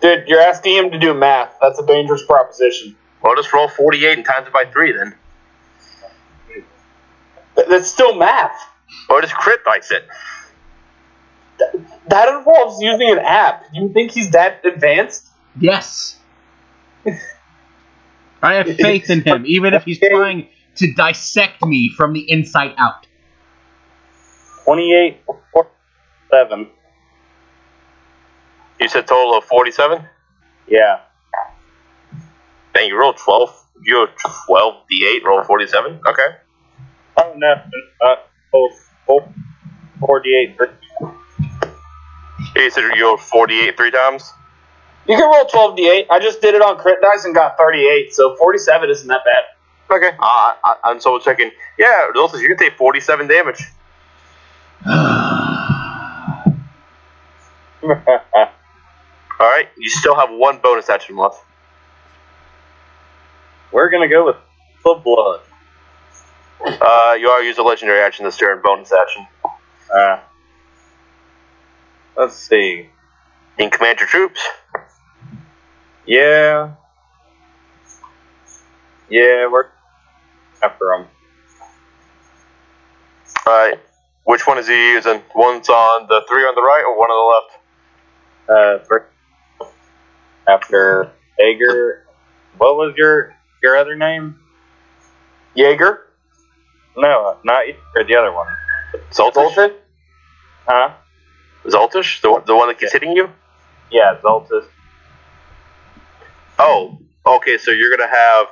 Dude, you're asking him to do math. That's a dangerous proposition. Well, just roll 48 and times it by three then, Th- That's still math. or just crit dice it. That involves using an app. Do you think he's that advanced? Yes. I have faith in him, even if he's trying to dissect me from the inside out. 28, 7. You said total of 47. Yeah. Dang, you rolled 12. You rolled 12 d8, roll 47. Okay. Oh, no. Uh, oh, oh, 48. You said you rolled 48 three times. You can roll 12d8. I just did it on crit dice and got 38, so 47 isn't that bad. Okay. Uh, I, I'm double checking. Yeah, Dolphus, you can take 47 damage. All right. You still have one bonus action left. We're going to go with the blood. Uh, you are use a legendary action this turn, bonus action. Uh, let's see. You can command your troops. Yeah. Yeah, we're after them. All right. Which one is he using? One's on the three on the right, or one on the left? Uh, after Ager. What was your your other name? Jaeger? No, not Jaeger, the other one. Zoltish. Huh? Zoltish, the one, the one that keeps hitting you. Yeah, Zoltish. Oh, okay. So you're gonna have.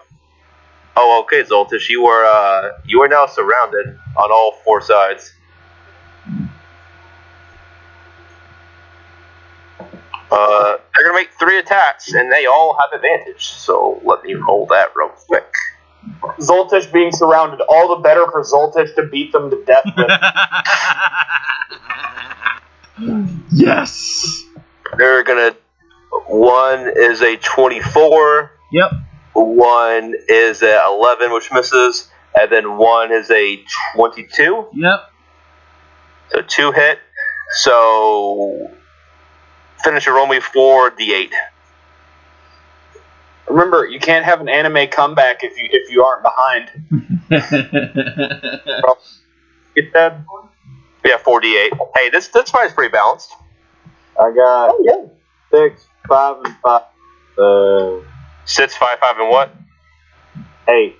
Oh, okay, Zoltish. You are uh, you are now surrounded on all four sides. Uh, they're gonna make three attacks, and they all have advantage. So let me roll that real quick. Zoltish being surrounded, all the better for Zoltish to beat them to death with. yes. They're gonna. One is a twenty-four. Yep. One is a eleven, which misses. and then one is a 22. Yep. So two hit. So finish your roll me four d8. Remember, you can't have an anime comeback if you if you aren't behind. Get that? Yeah, four d8. Hey, this this fight's pretty balanced. I got Oh yeah. six, five, and five. Uh, Six, five, five, and what? eight.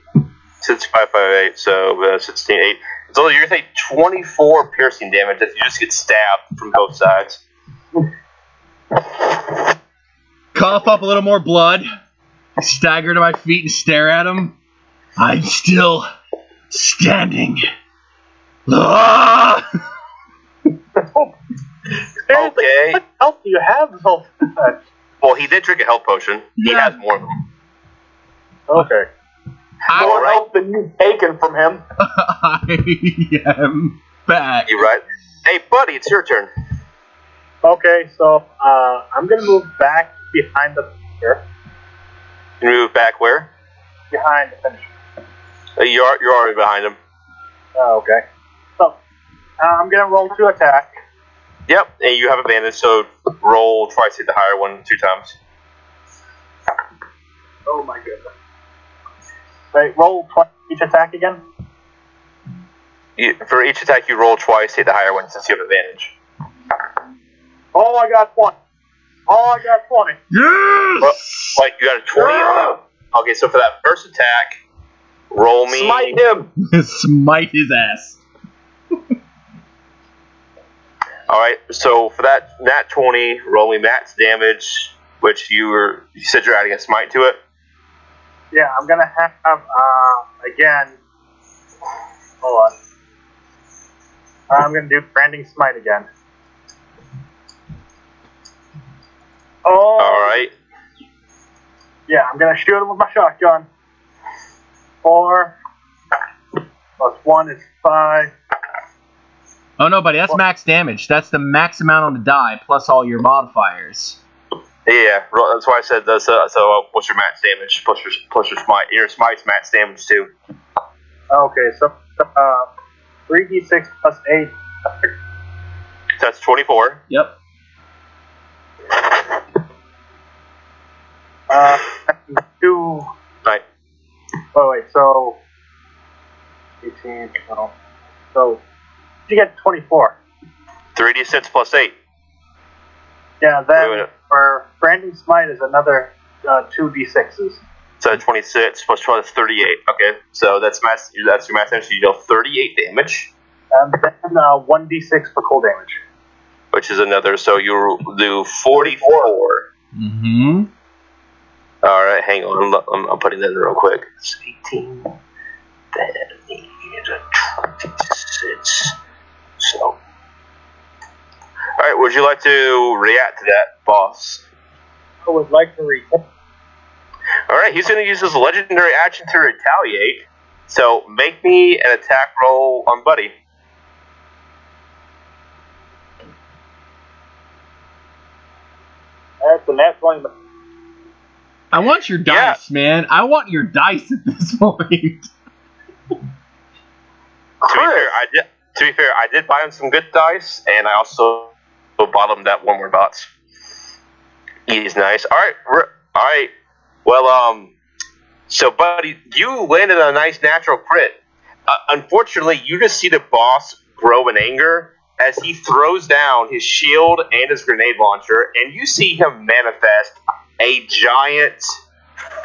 Six, five, five, eight. So uh, 16, 8. So you're gonna take 24 piercing damage if you just get stabbed from both sides. Cough up a little more blood. Stagger to my feet and stare at him. I'm still standing. Ah! Okay. What else do you have, Zoltan? Well, he did drink a health potion. He Yeah. has more of them. okay. I, More help than you've taken from him. I am back. You right? Hey, buddy, it's your turn. Okay, so uh, I'm gonna move back behind the You move back where? behind the finisher. Uh, you're you're already behind him. Oh, okay. So uh, I'm gonna roll to attack. Yep, and you have advantage, so roll twice, hit the higher one two times. Oh my goodness. Wait, roll twice each attack again. You, for each attack, you roll twice, hit the higher one since you have advantage. Oh, I got twenty. Oh, I got twenty. Yes! Like you got a twenty. Okay, so for that first attack, roll me. Smite him. Smite his ass. All right, so for that nat twenty, roll me max damage, which you were you said you're adding a smite to it. Yeah, I'm gonna have uh again. Hold on. I'm gonna do branding smite again. Oh. All right. Yeah, I'm gonna shoot him with my shotgun. Four plus one is five. Oh no, buddy, that's max damage. That's the max amount on the die plus all your modifiers. Yeah, that's why I said that's uh, so. Uh, what's your max damage plus your plus your smite? Your smite's max damage too. Okay, so uh, three d six plus eight. That's twenty four. Yep. Uh, two. Right. Oh wait, so eighteen. No. So you get twenty four. Three d six plus eight. Yeah, Wait a then minute. for branding smite is another uh, two d sixes. So twenty six plus twelve is thirty eight. Okay, so that's max. That's your max damage. So you deal thirty eight damage, And then uh, one d six for cold damage. which is another. So you do forty four. Mm-hmm. All right, hang on. I'm, I'm, I'm putting that in real quick. It's 18. Then is a 26. So. All right, would you like to react to that, boss? I would like to react. All right, he's going to use his legendary action to retaliate. So make me an attack roll on Buddy. That's a nat 20. I want your Yeah. dice, man. I want your dice at this point. To be fair, I did. To be fair, I did buy him some good dice, and I also bought him that one more dots. He's nice. All right, all right. Well, um, so buddy, you landed a nice natural crit. Uh, unfortunately, you just see the boss grow in anger as he throws down his shield and his grenade launcher, and you see him manifest a giant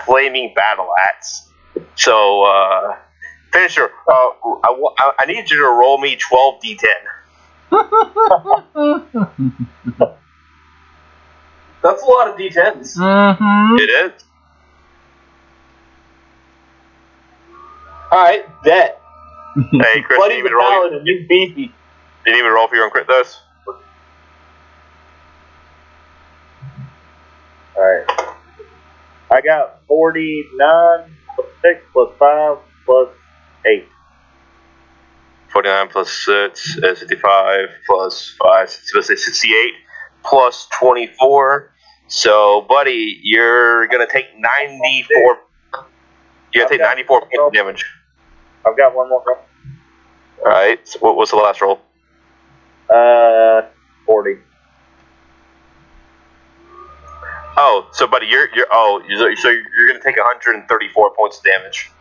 flaming battle axe. So, uh, finisher, uh, I, I- I need you to roll me 12d10. That's a lot of d10s. mm-hmm. It is. All right, bet. Hey, Chris, Buddy you the even roll. Your, paladin, you beefy. didn't even roll for your own crit dice. Alright. I got 49 plus 6 plus 5 plus 8. 49 plus 6 is 55 plus 5, it's supposed to say 68 plus 24. So, buddy, you're going to take 94. You're going to take 94 points of damage. I've got one more roll. All right. So what was the last roll? Uh, 40. Oh, so buddy, you're you're oh, you're, so you're gonna take 134 points of damage.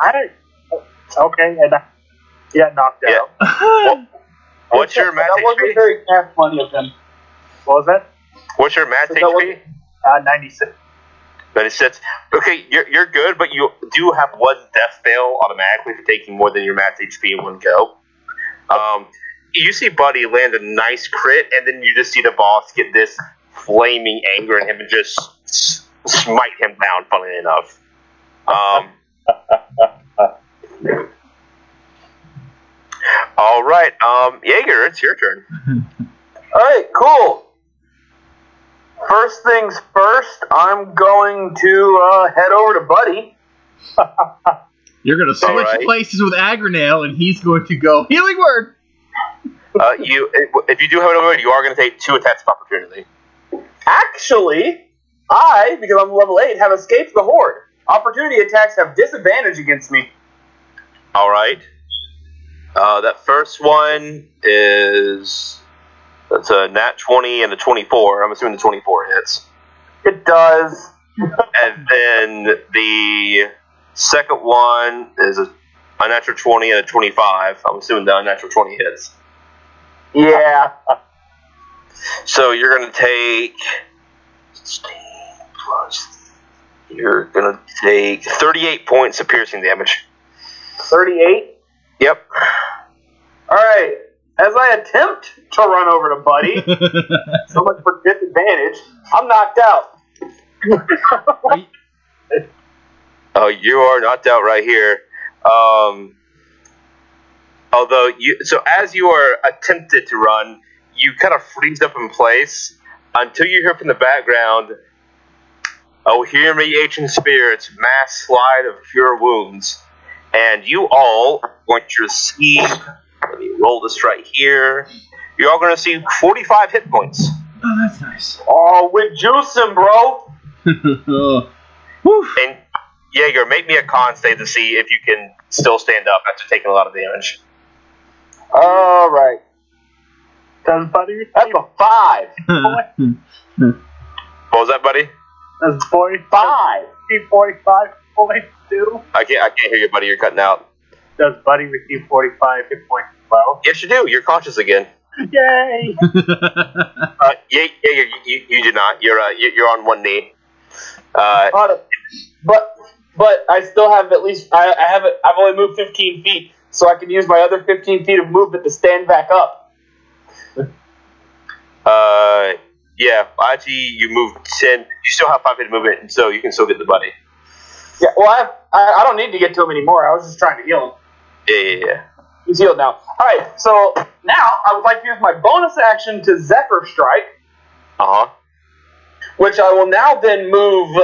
I don't. Okay, and I get knocked Yeah. out. What's your max That wasn't HP? very half money of him. What was that? What's your max That was- HP? Uh, 96. 96. Okay, you're, you're good, but you do have one death fail automatically for taking more than your max HP in one go. Um, you see Buddy land a nice crit, and then you just see the boss get this flaming anger in him and just smite him down, funnily enough. Um, all right, um, Jaeger, it's your turn. All right, cool. First things first, I'm going to uh, head over to Buddy. You're gonna switch Alright. places with Agronale, and he's going to go healing word. Uh, you, if you do have it over, you are going to take two attacks of opportunity. Actually, I, because I'm level 8, have escaped the horde. Opportunity attacks have disadvantage against me. All right. Uh, that first one is that's a nat twenty and a twenty-four. I'm assuming the twenty-four hits, It does. and then the second one is a unnatural twenty and a twenty-five. I'm assuming the unnatural twenty hits. Yeah. So you're gonna take sixteen plus. You're gonna take thirty-eight points of piercing damage. 38. Yep. All right. As I attempt to run over to Buddy, so much for disadvantage, I'm knocked out. Oh, you are knocked out right here. Um, although you, so as you are attempted to run, you kind of freeze up in place until you hear from the background. Oh, hear me, ancient spirits, mass slide of cure wounds, and you all are going to receive. Let me roll this right here. You're all going to receive 45 hit points. oh, that's nice. Oh, with juicing, bro. Woof. And Jaeger, make me a con save to see if you can still stand up after taking a lot of damage. All right. Does Buddy That's a five. What was that, buddy? That's boy Five. receive 45 points too? I can't. I can't hear you, buddy. You're cutting out. Does Buddy receive 45 hit points as well? Yes, you do. You're conscious again. Yay! Uh, yeah, yeah, you, you, you do not. You're uh, you, you're on one knee. Uh, But but I still have at least I, I have it. I've only moved 15 feet, so I can use my other 15 feet of movement to stand back up. Uh, yeah. Actually, you moved ten. You still have five feet of movement, and so you can still get the buddy. Yeah. Well, I have, I, I don't need to get to him anymore. I was just trying to heal him. Yeah, yeah, yeah. He's healed now. All right. So now I would like to use my bonus action to Zephyr Strike, Uh huh. which I will now then move.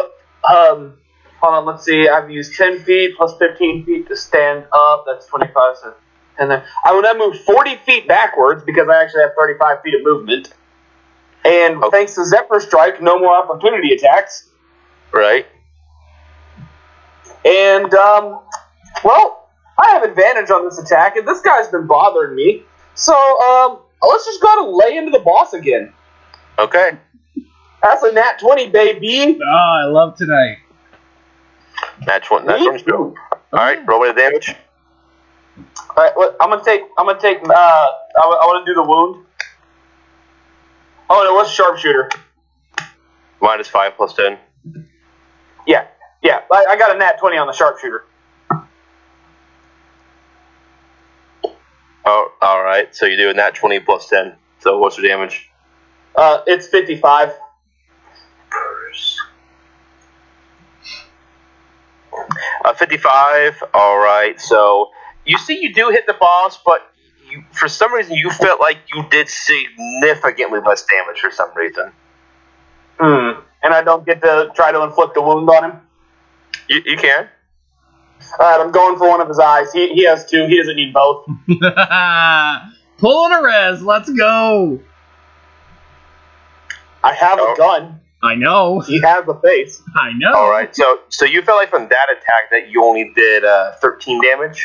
Um, hold on. Let's see. I've used 10 feet plus 15 feet to stand up. That's 25. So, and then I will now move 40 feet backwards because I actually have 35 feet of movement. And Okay. thanks to Zephyr Strike, no more opportunity attacks. Right. And, um, well, I have advantage on this attack, and this guy's been bothering me. So, um, let's just go to lay into the boss again. Okay. That's a nat 20, baby. oh, I love tonight. That's one. That's Me one. All right. Roll me the damage. All right, well, I'm gonna take. I'm gonna take. Uh, I, want to do the wound. Oh, no, it was sharpshooter. Minus five plus ten. Yeah, yeah. I, I got a nat 20 on the sharpshooter. Oh, all right. So you're doing that twenty plus ten. So what's your damage? Uh, it's 55. Uh, 55. All right. So you see, you do hit the boss, but you, for some reason, you felt like you did significantly less damage for some reason. Hmm. And I don't get to try to inflict a wound on him. You, you can. All right, I'm going for one of his eyes. He, he has two. He doesn't need both. Pulling a res. Let's go. I have Oh. a gun. I know. He has a face. I know. All right. So so you felt like from that attack that you only did uh, 13 damage,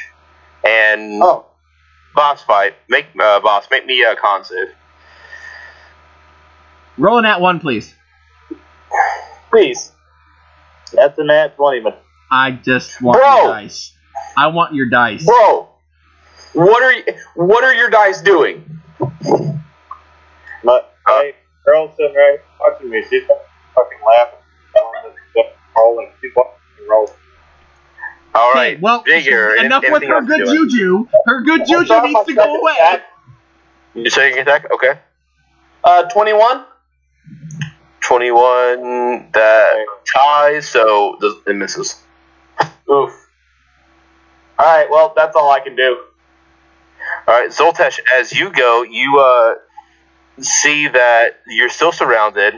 and Oh, boss fight. Make uh, boss make me a con save. Rolling at one, please. please. That's a nat 20, but I just want Bro! your dice. I want your dice. Bro, what are you, what are your dice doing? my, my girl's sitting right watching me. She's fucking laughing. telling us to Rolling. She's watching roll. All Okay, well, Vigor. enough with her good doing? juju. Her good I'll juju start needs to go second away. attack. Your second attack. Okay. Uh, 21? 21. That ties. So it misses. Oof. Alright, well, that's all I can do. All right, Zoltesh, as you go, you uh, see that you're still surrounded,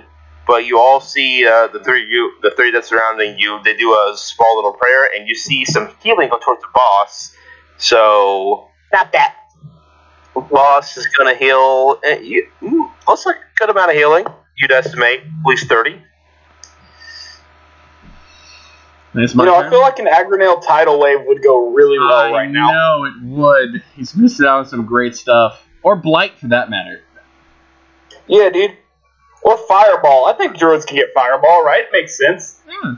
but you all see uh, the three you, the three that's surrounding you. They do a small little prayer, and you see some healing go towards the boss. So Not that. boss is gonna heal. Uh, you, looks like a good amount of healing. You'd estimate at least thirty. It's You my know, I feel like an Agronel tidal wave would go really well I right now. know it would. He's missing out on some great stuff, or blight for that matter. Yeah, dude. Or Fireball. I think druids can get Fireball, right? Makes sense. Hmm.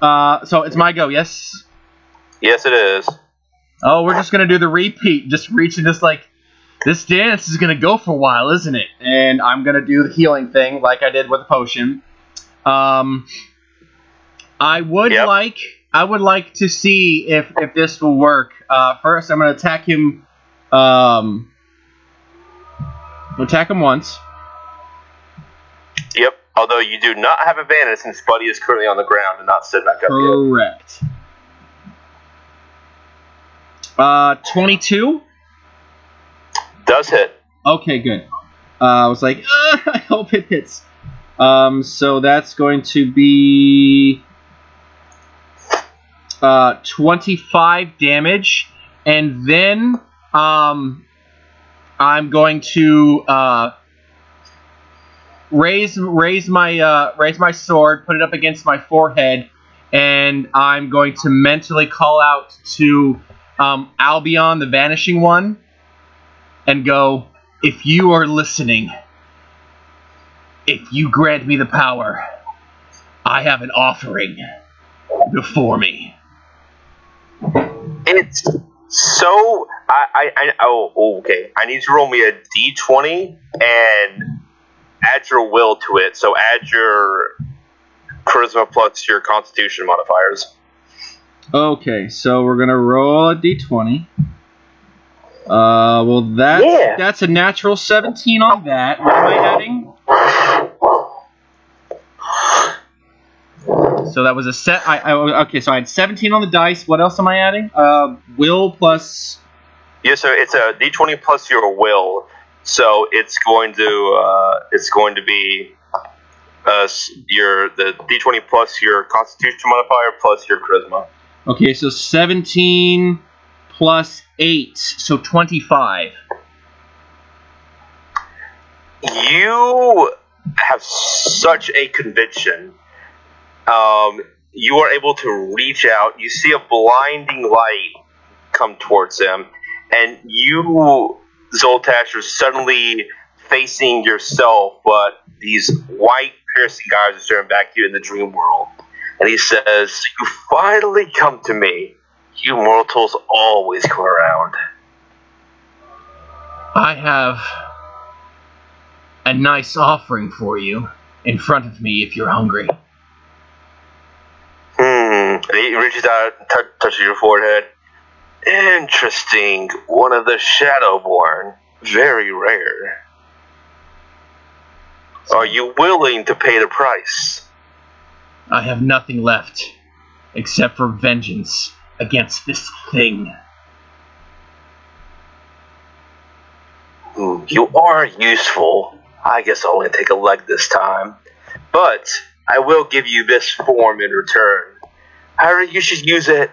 Uh, so it's my go. Yes. Yes, it is. Oh, we're just gonna do the repeat. Just reaching this like this dance is gonna go for a while, isn't it? And I'm gonna do the healing thing like I did with the potion. Um, I would Yep. like I would like to see if if this will work. Uh, first, I'm gonna attack him. Um, attack him once. Yep. Although you do not have advantage since Buddy is currently on the ground and not stood back up yet. Correct. Uh, 22. Does hit. Okay, good. Uh, I was like, "Uh, I hope it hits. Um, so that's going to be uh, 25 damage, and then um, I'm going to uh, raise raise my uh, raise my sword, put it up against my forehead, and I'm going to mentally call out to um, Albion, the Vanishing One, and go, if you are listening, if you grant me the power, I have an offering before me. And It's so. I, I, I oh okay. I need to roll me a d20 and add your will to it. So add your charisma plus your constitution modifiers. Okay, so we're gonna roll a d20. Uh, well that's Yeah. that's a natural 17 on that. What am I adding? So that was a set. I, I okay. So I had 17 on the dice. What else am I adding? Uh, will plus. Yeah, so it's a d20 plus your will. So it's going to uh, it's going to be uh, your the d20 plus your constitution modifier plus your charisma. Okay, so 17 plus 8, so 25. you have such a conviction. Um, you are able to reach out. You see a blinding light come towards them, and you, Zoltash, are suddenly facing yourself, but these white, piercing eyes are staring back at you in the dream world. And he says, You finally come to me. You mortals always come around. I have a nice offering for you in front of me if you're hungry. Hmm. And he reaches out, and tou- touches your forehead. Interesting. One of the Shadowborn. Very rare. Are you willing to pay the price? I have nothing left except for vengeance against this thing. Hmm, You are useful. I guess I'll only take a leg this time. But I will give you this form in return. However, you should use it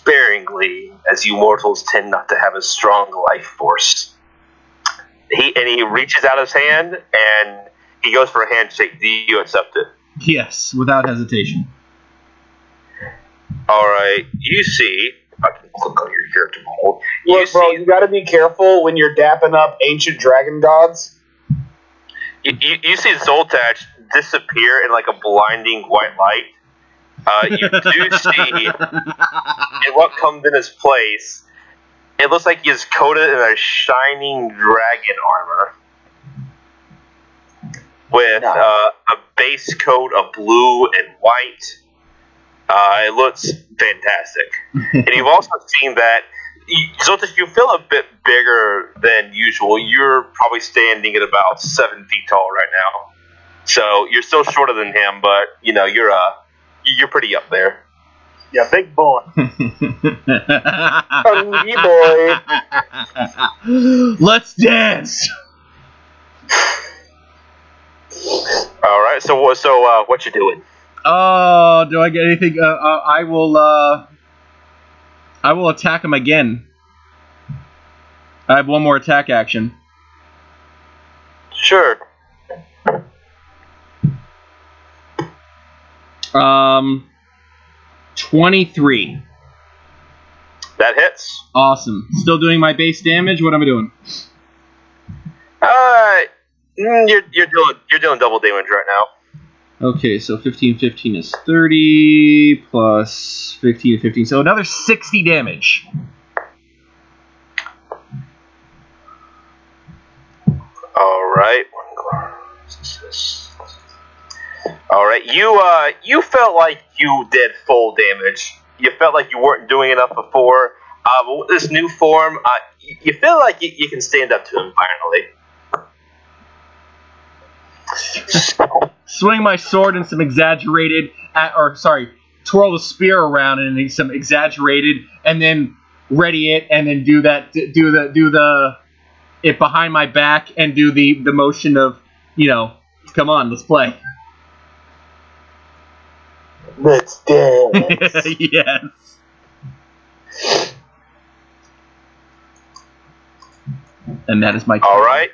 sparingly, as you mortals tend not to have a strong life force. He and he reaches out his hand, and he goes for a handshake. Do you accept it? Yes, without hesitation. All right. You see, I can click on your character model. You Look, bro, see, you gotta be careful when you're dapping up ancient dragon gods. you, you, you see Zoltash disappear in like a blinding white light. Uh, you do see, and what comes in his place, it looks like he's coated in a shining dragon armor with Nice. uh, a base coat of blue and white. Uh, it looks fantastic. and you've also seen that Zoltash, you feel a bit bigger than usual. You're probably standing at about seven feet tall right now, so you're still shorter than him, but you know you're uh you're pretty up there. Yeah, big boy. Hungry boy. Let's dance. All right, so what? So uh, what you doing? Oh, do I get anything? Uh, uh, I will. Uh, I will attack him again. I have one more attack action. Sure. Um, twenty-three. That hits. Awesome. Still doing my base damage. What am I doing? Uh, you're you're doing you're doing double damage right now. Okay, so 15, 15 is 30, plus 15, 15. So another 60 damage. All right. All right. You uh you felt like you did full damage. You felt like you weren't doing enough before. Uh, but with this new form, uh, you feel like you, you can stand up to him finally. Swing my sword in some exaggerated, uh, or sorry, twirl the spear around in some exaggerated, and then ready it, and then do that, do the, do the, it behind my back, and do the, the motion of, you know, come on, let's play. Let's dance. yes. And that is my. All right.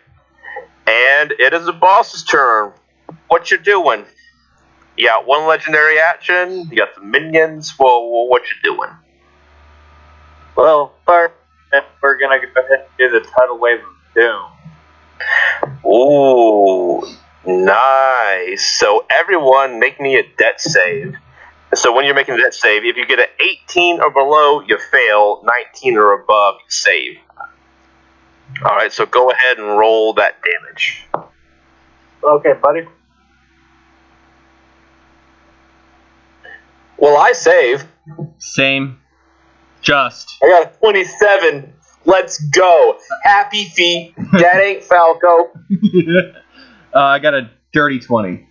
And it is the boss's turn. What you doing? You got one legendary action. You got some minions. Well, well what you doing? Well, first, we're gonna go ahead and do the tidal wave of doom. Ooh, nice. So everyone, make me a dex save. So when you're making that save, if you get an 18 or below, you fail. 19 or above, you save. All right. So go ahead and roll that damage. Okay, buddy. well, I save. Same. Just. I got a 27. Let's go. Happy feet. That ain't Falco. uh, I got a dirty 20.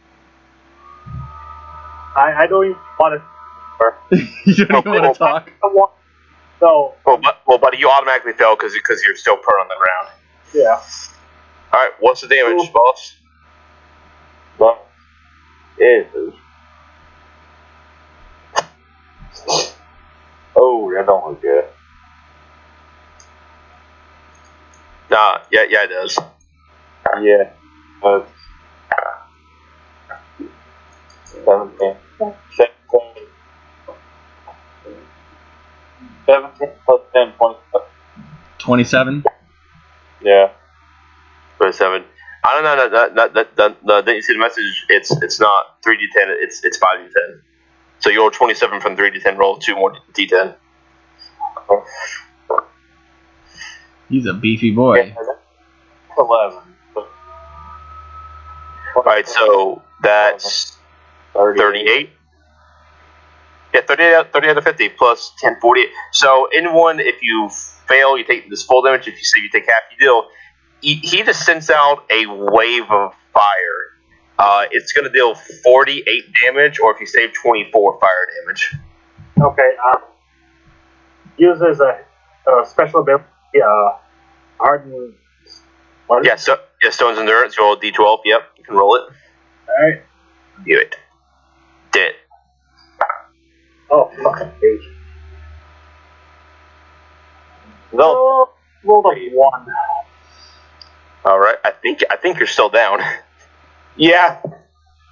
I, I don't even want to. you don't even want to talk? I want. So Well, but, well, buddy, you automatically fail because because you're still prone on the ground. yeah. All right. What's the damage, Ooh. boss? Well, it is. Oh, that don't look good. Nah. Yeah. Yeah. It does. Yeah. Uh, 17. 17. 17 plus 10, 27. 27? Yeah. Twenty-seven. I don't know. That that that that, that, that you see the message. It's it's not three d ten. It's it's five d ten. So you roll twenty-seven from three d ten. Roll two more d ten. He's a beefy boy. 11. All right. So that's 38. Yeah, 38 out, 38 out of 50 plus 10, 48. So in one, if you fail, you take this full damage. If you save, you take half. You deal. He, he just sends out a wave of fire. Uh, it's going to deal 48 damage, or if you save 24 fire damage. Okay. Um, uses a, a special ability. Uh, harden. Yeah, so yeah, Stone's Endurance, You roll a d12. Yep, you can roll it. Alright. Do it. Oh, fucking page. No. Oh, rolled a one. All right. I think I think you're still down. Yeah,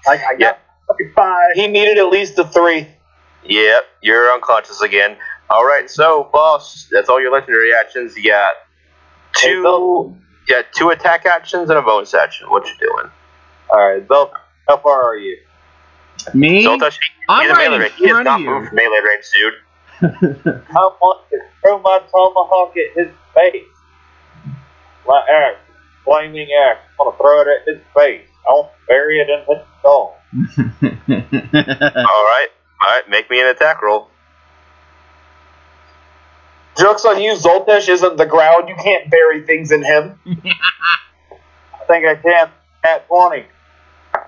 Like I Yeah. thirty-five. he needed at least a three. Yep, you're unconscious again. All right, so boss, that's all your legendary actions. You got two, got two attack actions and a bonus action. What you doing? All right, Bill. How far are you? Me? Zoltash, he- I'm he's right melee in range. He has front not of you. moved from melee range, dude. I want to throw my tomahawk at his face. My axe, flaming axe. I want to throw it at his face. I want to bury it in his skull. All right, all right, make me an attack roll. Joke's on you, Zoltesh isn't the ground. You can't bury things in him. I think I can at 20.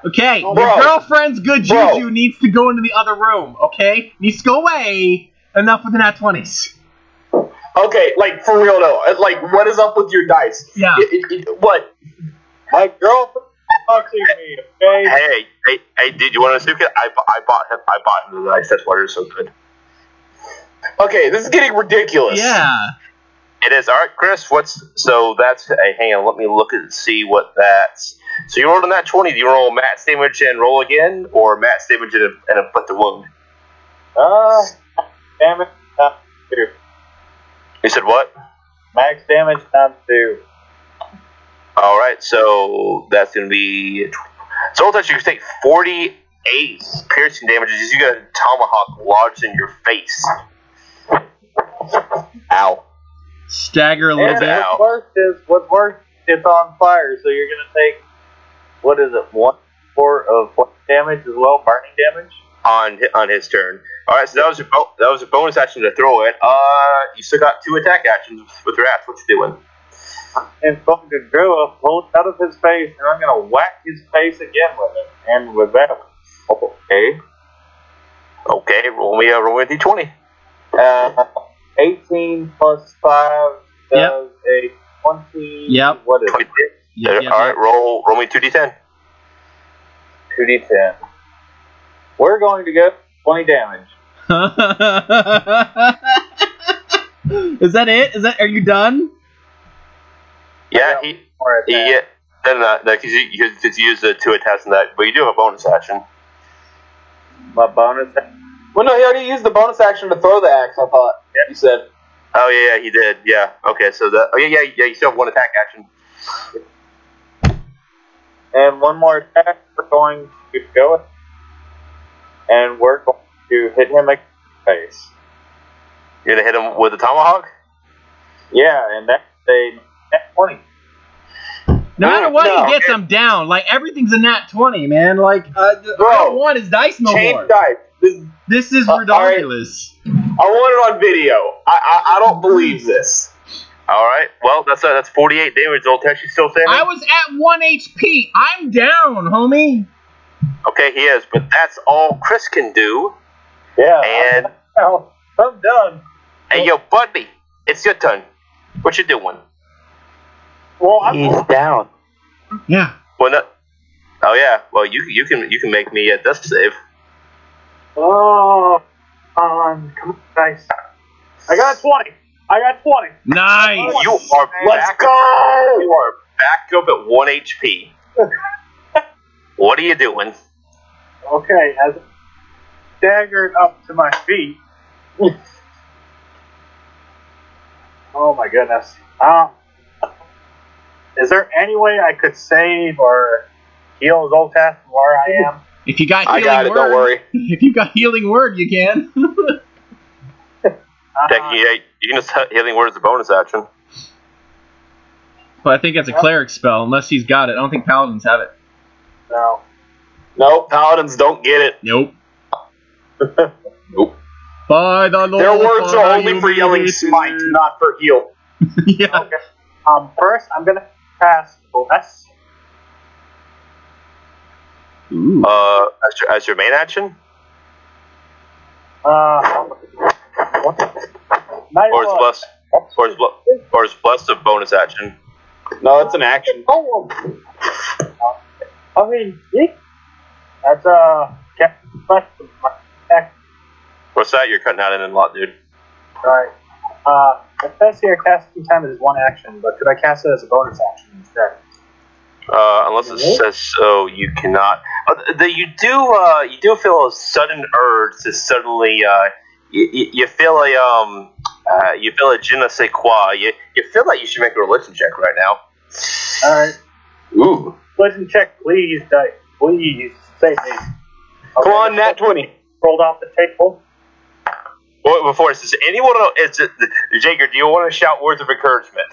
Okay, Bro. your girlfriend's good Bro. juju needs to go into the other room, okay? Needs to go away. Enough with the nat 20s. Okay, like for real though. uh, Like, what is up with your dice? Yeah. It- it- it- what? My girlfriend fucking me, okay? Hey, hey, hey, dude, you want a suit? I, I bought him. I bought him the dice. That's why they're so good. Okay, this is getting ridiculous. Yeah. It is. All right, Chris. What's so? That's. Hey, hang on. Let me look and see what that's. So you rolled on that twenty. Do you roll max damage and roll again, or max damage and, and inflict a wound? Uh, damn it. Times two. You said what? Max damage times two. All right, so that's gonna be. So that you can take forty-eight piercing damages. as You got a tomahawk lodged in your face. Ow. Stagger a little And bit. Ow. what's worse is, what's worse, it's on fire, so you're gonna take, what is it, one four of what damage as well, burning damage? on on his turn. All right, so that was your bo- that was a bonus action to throw it. Uh, you still got two attack actions with your axe. What you doing? And fucking a pulls out of his face, and I'm gonna whack his face again with it. And with that, Okay. Okay, roll me a roll me a d20. uh, 18 plus 5 does a 20. Yep. What is it? 20. Yep, yep, All right, yep. roll roll me two d10. 2d10. We're going to go 20 damage. Is that it? Is that? Are you done? Yeah, he he attack. yeah. Then uh, no, because you, you just use the two attacks in that, but you do have a bonus action. My bonus. Well, no, he already used the bonus action to throw the axe. I thought. Yep. You said. Oh yeah, yeah, he did. Yeah. Okay, so that. Oh yeah, yeah, yeah. You still have one attack action. And one more attack. We're going to go. And we're going to hit him in the face. You're gonna hit him with a tomahawk. Yeah, and that's a nat 20. No matter what, No, he gets them down. Like everything's a nat twenty, man. Like uh, th- I Bro. don't want his dice no Change more. dice. This, This is Uh, all right. ridiculous. I want it on video. I, I I don't believe this. All right. Well, that's uh, that's 48 damage. Zoltesh, you still standing? I was at one HP. I'm down, homie. Okay, he is, but that's all Chris can do. Yeah. And I'm, I'm done. hey, yo, buddy, it's your turn. What you doing? Well, I'm down. Yeah. Well, no. Oh yeah. Well, you you can you can make me a death save. Oh, on, come on, guys. I got 20. I got 20. Nice. You are Let's back, go. You are back up at one HP. what are you doing? Okay, as I staggered up to my feet. oh my goodness. Um, is there any way I could save or heal Zoltas from where I am? If you got I healing got it. word, Don't worry. If you got healing word, you can. Uh, Yeah, yeah, you can just healing word as a bonus action. but I think that's a cleric spell, unless he's got it. I don't think paladins have it. no. Nope. Paladins don't get it. Nope. Nope. By the Lord. Their words are only for yelling humanity. smite, not for heal. yeah. Okay. Um, first, I'm gonna cast Bless. Ooh. Uh, as your, as your main action, Uh, what? Night or is Lord. blessed, or is blessed, or is blessed a bonus action? No, it's an action. Oh. I mean, that's uh, cast Bless. What's that? You're cutting out in a lot, dude. Right. Uh, it says here casting time is one action, but could I cast it as a bonus action instead? Uh, unless it says so, you cannot. Uh, the, you do. Uh, you do feel a sudden urge to suddenly. Uh, you, you feel a um. Uh, you feel a je ne sais quoi. You, you feel like you should make a religion check right now. All right. Ooh. Religion check, please, dice. Please save me. Come on, nat 20. Rolled off the table. Well, before it says anyone, is it, Jager? Do you want to shout words of encouragement?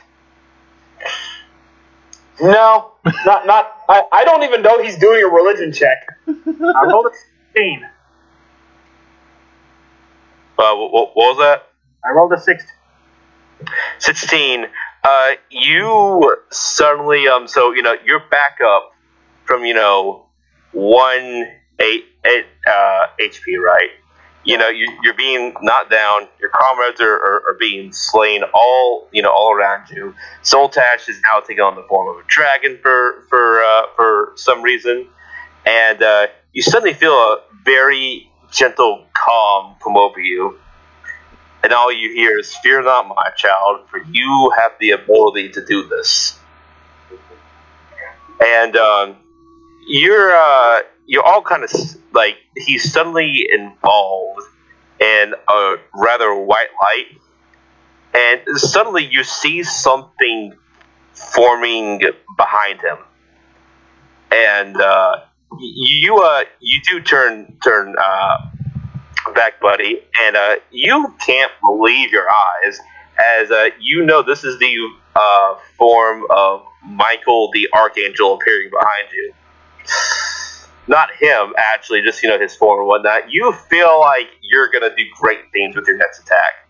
No, not not. I, I don't even know he's doing a religion check. I rolled a 16. Uh, what, what was that? I rolled a 16. 16 uh, you suddenly um so you know you're back up from you know one eight eight uh, hp right? You know you, you're being knocked down. Your comrades are, are, are being slain all you know all around you. Soltash is now taking on the form of a dragon for for uh, for some reason. And uh, you suddenly feel a very gentle calm come over you and all you hear is "Fear not, my child, for you have the ability to do this." And um, you're uh, you're all kind of like he's suddenly involved in a rather white light, and suddenly you see something forming behind him, and uh, you uh, you do turn turn. Uh, back, buddy, and uh, you can't believe your eyes as uh, you know this is the uh, form of Michael the Archangel appearing behind you. Not him, actually, just you know his form and whatnot. You feel like you're gonna do great things with your next attack.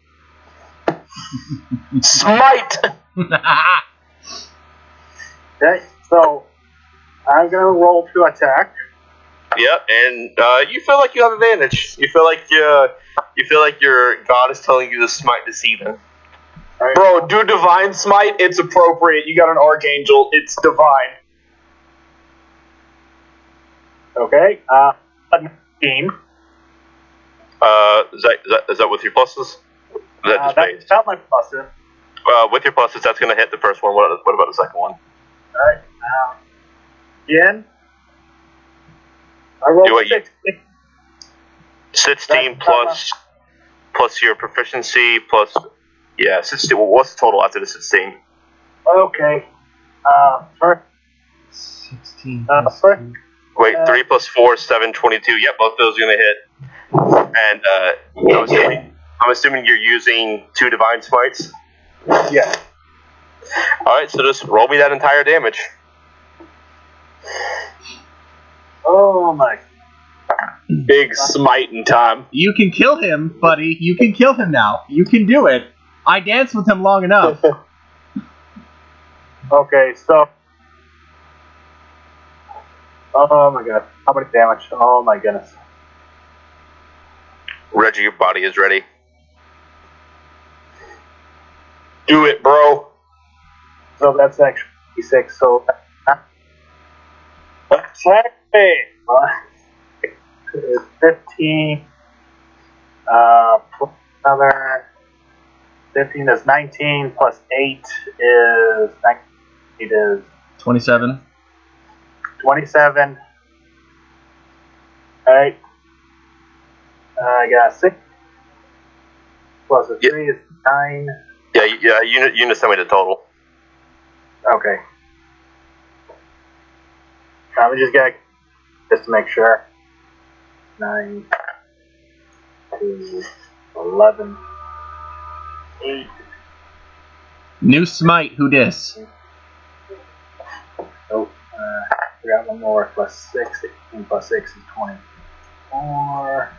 Smite. Okay, so I'm gonna roll to attack. Yep, and uh, you feel like you have advantage. You feel like you, you feel like your god is telling you to smite deceive him. Alright. Bro, do divine smite. It's appropriate. You got an archangel. It's divine. Okay, uh, 19. Uh, is that, is that is that with your pluses? Is that Uh, just that's base? not my pluses. Uh, with your pluses, that's going to hit the first one. What, what about the second one? Alright, now, again. I rolled Do a what you- 16. 16 That's- plus plus your proficiency plus yeah 16 well, what's the total after the 16 Okay, uh, first, 16 Uh, plus first- two. wait Uh, 3 plus 4 7 22 yep both those are gonna hit and uh I'm, assuming, I'm assuming you're using two divine smites yeah. alright so just roll me that entire damage Oh my. Big smiting time. You can kill him, buddy. You can kill him now. You can do it. I danced with him long enough. Okay, so. Oh my god. How much damage? Oh my goodness. Reggie your body is ready Do it, bro. So that's actually six. So. Attack me! 15. Uh, plus another. 15 is 19, plus 8 is. 19 is 27. 27. Alright. Uh, I got 6. Plus a Yep. 3 is 9. yeah yeah you, you just tell me the total Okay. Now we just got just to make sure. 9 to 11. 8. New smite, who dis? Oh, uh, forgot one more. Plus 6. 16 plus 6 is 24.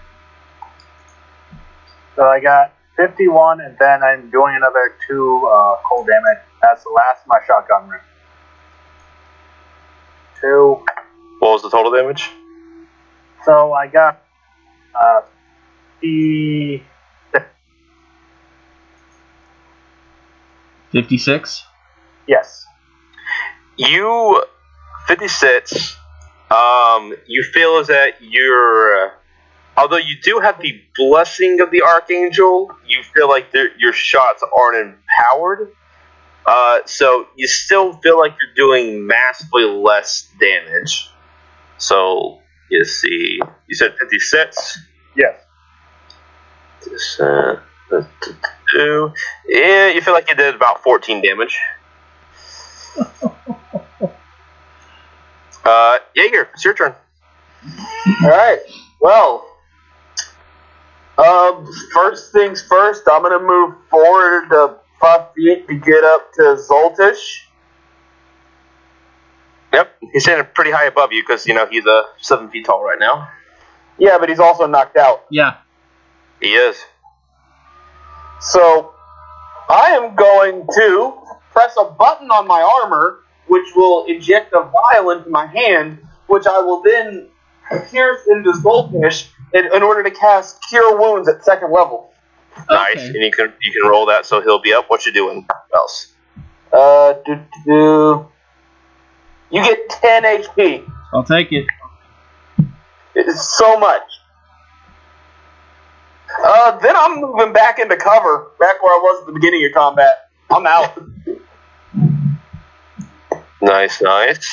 So I got 51, and then I'm doing another 2 uh, cold damage. That's the last of my shotgun round. 2. What was the total damage So I got uh, the 56. yes. you 56 um you feel as that you're uh, although you do have the blessing of the archangel you feel like your shots aren't empowered Uh, so you still feel like you're doing massively less damage. So you see, you said 56. Yes. This, uh, two. Yeah, you feel like you did about 14 damage. uh, Jaeger, it's your turn. All right. Well, um, first things first, I'm gonna move forward to five feet to get up to Zoltish. Yep, he's standing pretty high above you because you know he's uh, seven feet tall right now. Yeah, but he's also knocked out. Yeah. He is. So I am going to press a button on my armor, which will inject a vial into my hand, which I will then pierce into Zoltish in, in order to cast Cure Wounds at second level. Nice, and you can you can roll that so he'll be up. What you doing else? Uh, do, do, do. You get 10 HP. I'll take it. It's so much. Uh, then I'm moving back into cover, back where I was at the beginning of combat. I'm out. Nice, nice.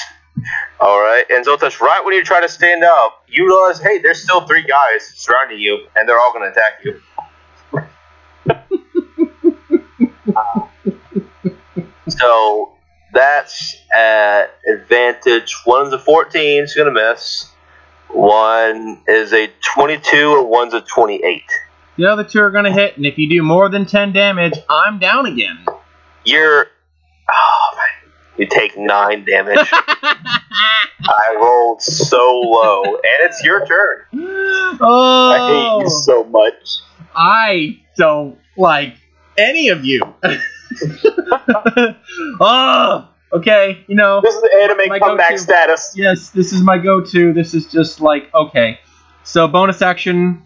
All right, and Zoltash, right when you try to stand up, you realize, hey, there's still three guys surrounding you, and they're all going to attack you. so that's at advantage. One's a 14, it's going to miss. One is a 22, and one's a 28. The other two are gonna hit, and if you do more than ten damage, I'm down again. You're. Oh, man. You take nine damage. I rolled so low, and it's your turn. oh, I hate you oh. so much. I don't like any of you. oh, okay. You know, This is the anime My comeback go-to. status. yes, this is my go-to. This is just like okay. So bonus action.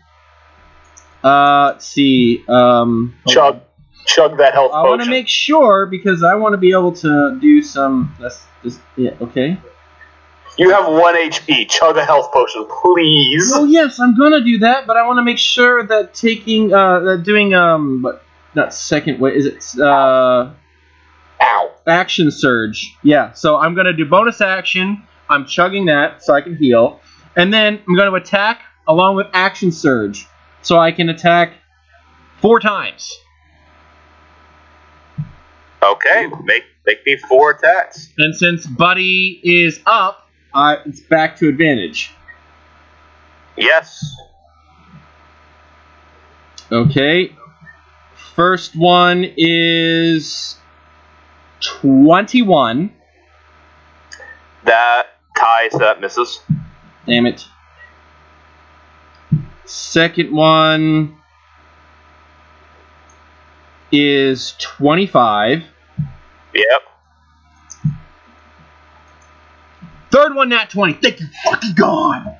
Uh, let's see. Um, Chug, on. chug that health potion. I want to make sure because I want to be able to do some. That's just yeah. Okay. You have one HP. Chug a health potion, please. Oh yes, I'm gonna do that, but I want to make sure that taking uh that doing um but not second what is it uh Ow. action surge. Yeah, so I'm gonna do bonus action. I'm chugging that so I can heal, and then I'm gonna attack along with action surge, so I can attack four times. Okay, make make me four attacks. And since Buddy is up, uh, it's back to advantage. Yes. Okay. First one is 21. That ties. That misses. Damn it. Second one is 25. Yep. Third one, nat 20. Thank you, fucking God.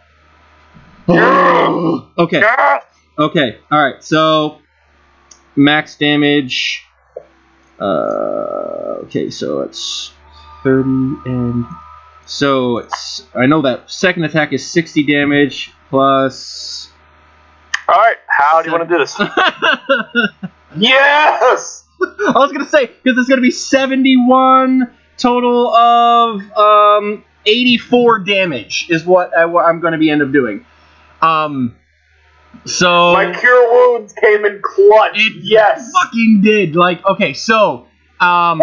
Oh, okay. Okay. All right. So max damage. Uh, okay. So it's 30 and so it's. I know that second attack is 60 damage plus. All right. How do you want to do this? Yes. I was gonna say because it's gonna be 71 total of um 84 damage is what, I, what I'm gonna be end up doing. Um. So My cure wounds came in clutch. It yes. fucking did. Like, okay, so um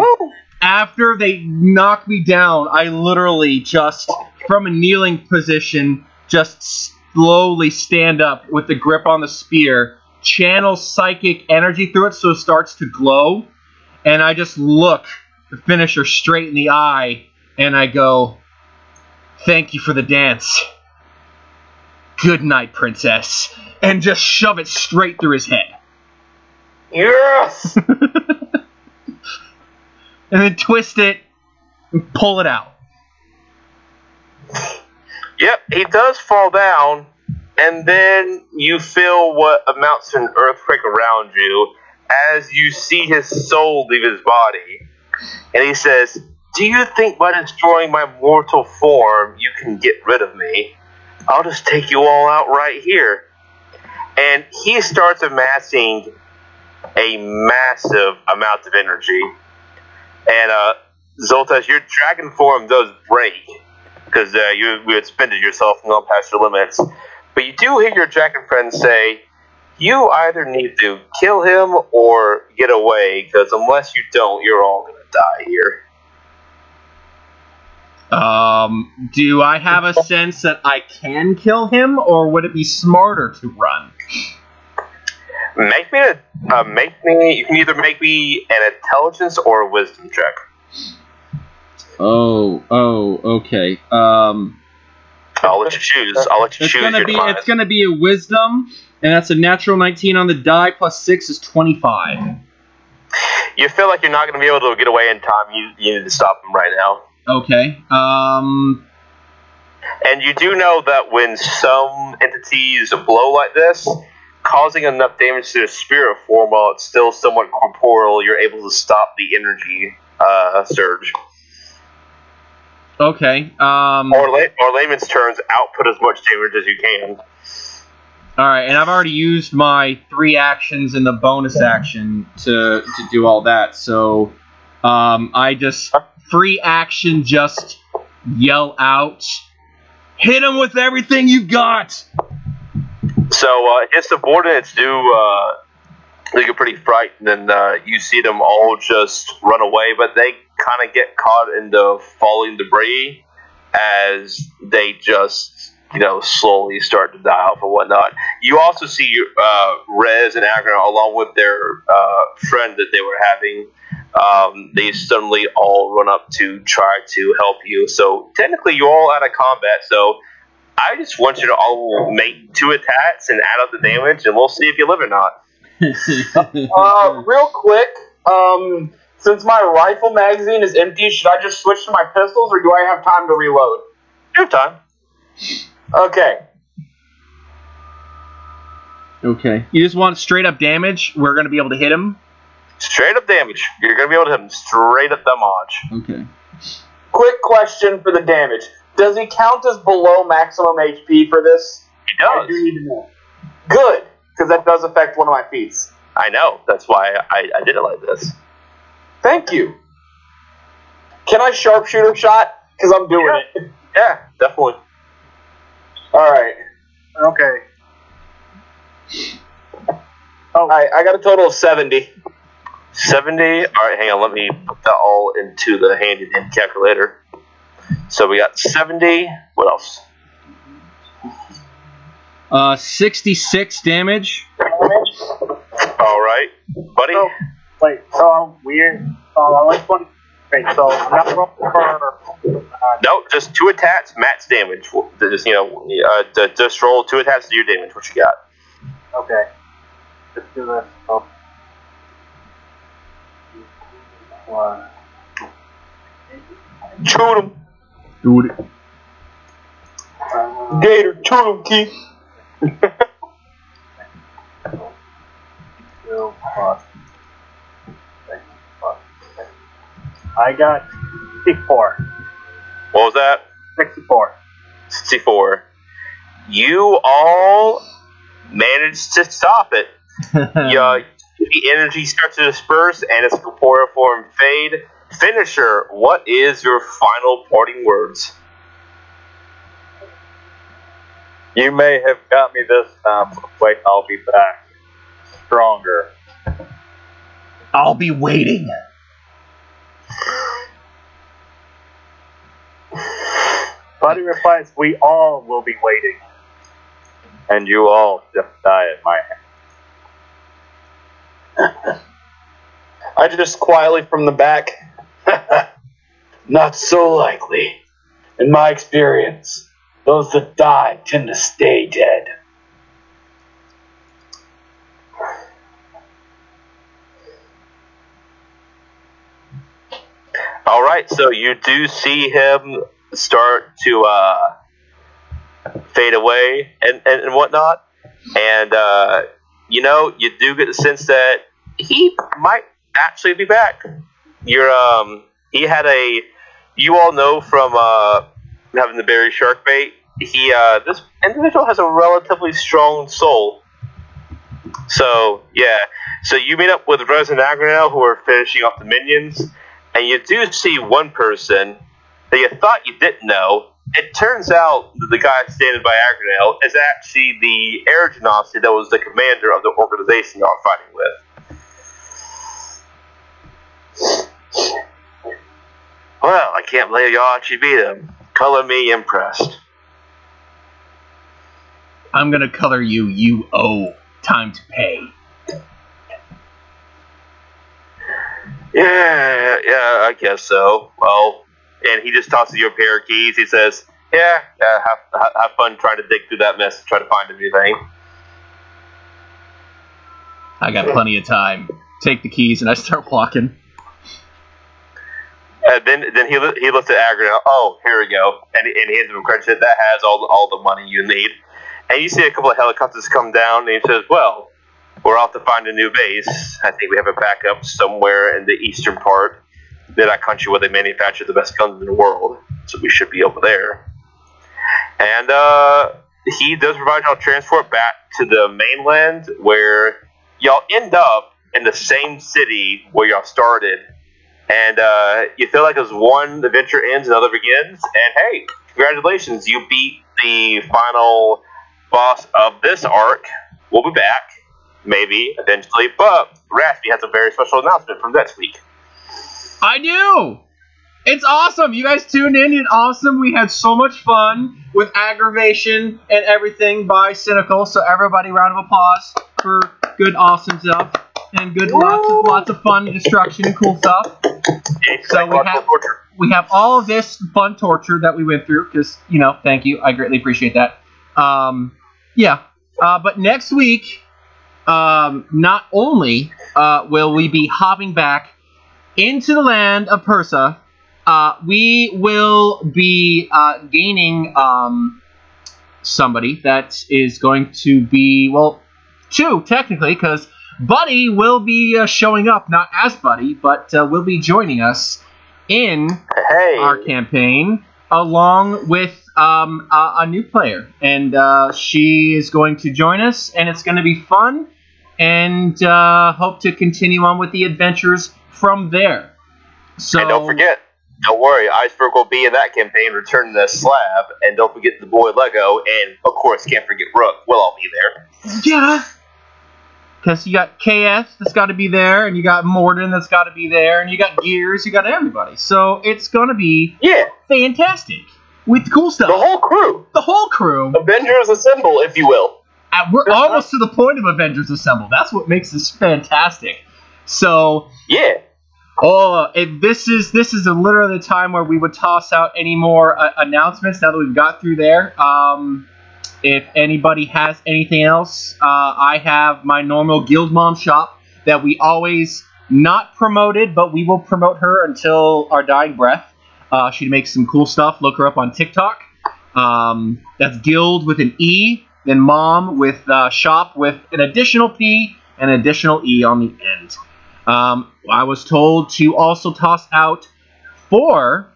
after they knocked me down, I literally just from a kneeling position just slowly stand up with the grip on the spear, channel psychic energy through it so it starts to glow, and I just look the finisher straight in the eye and I go, "Thank you for the dance. Good night, princess." And just shove it straight through his head. Yes. and then twist it and pull it out. Yep, he does fall down, and then you feel what amounts to an earthquake around you as you see his soul leave his body. And he says, Do you think by destroying my mortal form you can get rid of me? I'll just take you all out right here. And he starts amassing a massive amount of energy. And uh, Zoltas, your dragon form does break because uh, you, you expended yourself and gone past your limits. But you do hear your dragon friend say, you either need to kill him or get away, because unless you don't, you're all going to die here. Um, do I have a sense that I can kill him, or would it be smarter to run? Make me a uh, make me. You can either make me an intelligence or a wisdom check. Oh, oh, okay. Um, I'll let you choose. I'll let you it's choose gonna your be demise. it's gonna be a wisdom, and that's a natural 19 on the die plus six is 25. You feel like you're not going to be able to get away in time. You, you need to stop him right now. Okay. Um, And you do know that when some entities blow like this, causing enough damage to the spirit form while it's still somewhat corporeal, you're able to stop the energy uh, surge. okay. Um, Or, lay, or layman's terms, output as much damage as you can. all right, and I've already used my three actions and the bonus action to to do all that. So, um, I just free action just yell out, hit him with everything you've got. So uh, his subordinates do uh, they get pretty frightened, and uh, you see them all just run away. But they kind of get caught in the falling debris as they just you know slowly start to die off and whatnot. You also see uh, Rez and Agron along with their uh, friend that they were having. Um, they suddenly all run up to try to help you. So technically, you're all out of combat. So I just want you to all make two attacks and add up the damage, and we'll see if you live or not. Uh, real quick, um, since my rifle magazine is empty, should I just switch to my pistols, or do I have time to reload? You have time. Okay. okay. You just want straight up damage. We're gonna be able to hit him. Straight up damage. You're gonna be able to hit him straight up damage. Okay. Quick question for the damage: Does he count as below maximum HP for this? He does. I do need to know. Good, because that does affect one of my feats. I know. That's why I, I did it like this. Thank you. Can I sharpshooter shot? Because I'm doing Yeah. it. Yeah, definitely. All right. Okay. All right. I got a total of seventy. 70. All right, hang on. Let me put that all into the handy dandy calculator. So we got 70. What else? Uh, 66 damage. All right, buddy. So, wait, so I'm weird. Uh, I like one. Okay, so I'm not rolling for. Uh, No, just two attacks, max damage. Just you know, uh, d- just roll two attacks to your damage. What you got? okay. Let's do this. Oh. One. Shoot him, Dude. Uh, Gator. Shoot him, Keith. two plus I got 64. What was that? 64. 64. You all managed to stop it. yeah, the energy starts to disperse and its corporeal form fade. Finisher, what is your final parting words? You may have got me this time, but wait, I'll be back. Stronger. I'll be waiting. Buddy replies, We all will be waiting. And you all just die at my hand. I just quietly from the back. Not so likely. In my experience, those that die tend to stay dead. All right, so you do see him start to uh, fade away and, and, and whatnot, and uh, you know you do get the sense that he might actually be back. You're um he had a you all know from uh, having the Barry shark bait. He uh, this individual has a relatively strong soul. So yeah, so you meet up with Rez and Agronel who are finishing off the minions and you do see one person that you thought you didn't know. It turns out that the guy standing by Agronel is actually the air genasi that was the commander of the organization y'all fighting with. Well, I can't believe y'all actually beat him. Color me impressed. I'm gonna color you. You owe time to pay. Yeah, yeah, I guess so. Well, and he just tosses you a pair of keys. He says, "Yeah, yeah have, have, fun trying to dig through that mess, and try to find everything." I got plenty of time. Take the keys, and I start walking. And then, then he he looks at Agron. Oh, here we go, and, and he hands him a credit that has all the, all the money you need. And you see a couple of helicopters come down, and he says, "Well, we're off to find a new base. I think we have a backup somewhere in the eastern part of that country where they manufacture the best guns in the world. So we should be over there." And uh, he does provide y'all transport back to the mainland, where y'all end up in the same city where y'all started and uh, you feel like as one adventure ends, another begins. And hey, congratulations, you beat the final boss of this arc. We'll be back, maybe eventually. But Raspy has a very special announcement from next week. I do. It's awesome. You guys tuned in. It's awesome. We had so much fun with aggravation and everything by Cynical. So everybody, round of applause for good, awesome stuff and good, lots of lots of fun, destruction, and cool stuff. So we have we have all of this fun torture that we went through because you know, thank you, I greatly appreciate that. Um, yeah, uh, but next week, um, not only uh, will we be hopping back into the land of Persa, uh, we will be uh, gaining um, somebody that is going to be well, two technically, because Buddy will be uh, showing up, not as Buddy, but uh, will be joining us in Hey, our campaign along with um, a, a new player, and uh, she is going to join us, and it's going to be fun, and uh, hope to continue on with the adventures from there. So and don't forget, don't worry, Iceberg will be in that campaign, returning the slab, and don't forget the boy Lego, and of course, can't forget Rook. We'll all be there. yeah, because you got KS that's got to be there, and you got Morden that's got to be there, and you got Gears, you got everybody. So it's going to be Yeah, fantastic with cool stuff. the whole crew. the whole crew. Avengers Assemble, if you will. Uh, we're almost to the point of Avengers Assemble. That's what makes this fantastic. So, Yeah. oh, if this is this is a literally the time where we would toss out any more uh, announcements. Now that we've got through there, um, if anybody has anything else, uh, I have my normal Guild Mom shop that we always not promoted, but we will promote her until our dying breath. Uh, she makes some cool stuff. Look her up on TikTok. Um, that's Guild with an E, then Mom with uh, shop with an additional P and an additional E on the end. Um, I was told to also toss out for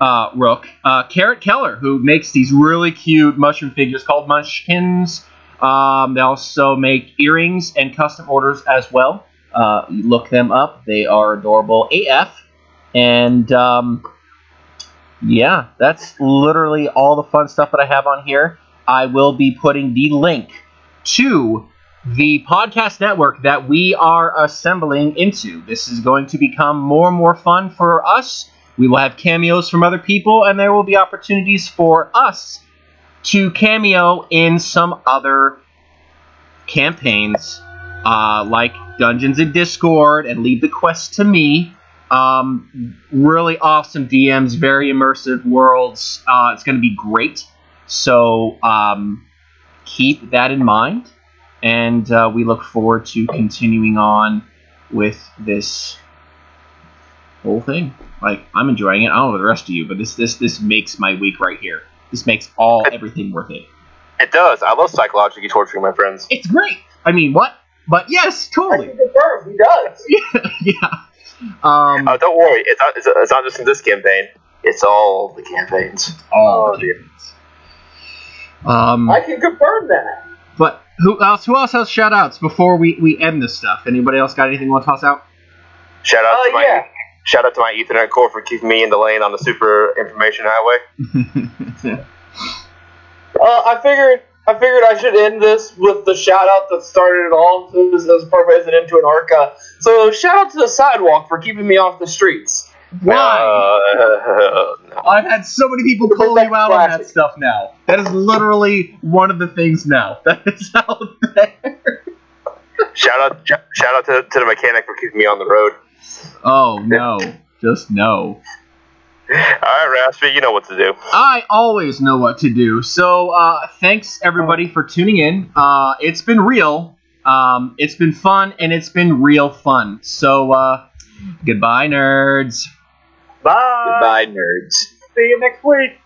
uh, Rook uh, Carrot Keller, who makes these really cute mushroom figures called Munchkins. Um, they also make earrings and custom orders as well. Uh, look them up; they are adorable AF. And um, yeah, that's literally all the fun stuff that I have on here. I will be putting the link to the podcast network that we are assembling into. This is going to become more and more fun for us. We will have cameos from other people, and there will be opportunities for us to cameo in some other campaigns, uh, like Dungeons and Discord, and leave the quest to me. Um, really awesome DMs, very immersive worlds. Uh, it's going to be great. So um, keep that in mind, and uh, we look forward to continuing on with this whole thing. Like I'm enjoying it. I don't know about the rest of you, but this this this makes my week right here. This makes all everything worth it. It does. I love psychologically torturing my friends. It's great. I mean, what? But yes, I totally. can confirm, he does. yeah. Um, Uh, don't worry, it's not, it's, it's not just in this campaign. It's all the campaigns. all oh, the campaigns. Um, I can confirm that. but who else? Who else has shout outs before we, we end this stuff? Anybody else got anything you want to toss out? Shout out Oh, to my yeah. shout out to my Ethernet core for keeping me in the lane on the super information highway. Uh, I figured I figured I should end this with the shout out that started it all as, far as paraphrasing into an arca. So shout out to the sidewalk for keeping me off the streets. Why? Uh, no. I've had so many people call you that's out on that stuff now. That is literally one of the things now. That is out there. Shout out, shout out to, to the mechanic for keeping me on the road. Oh no. Just no. All right, Raspy, you know what to do. I always know what to do. So uh, thanks everybody for tuning in. Uh, it's been real. Um, it's been fun and it's been real fun. So uh, goodbye, nerds. Bye. Goodbye, nerds. See you next week.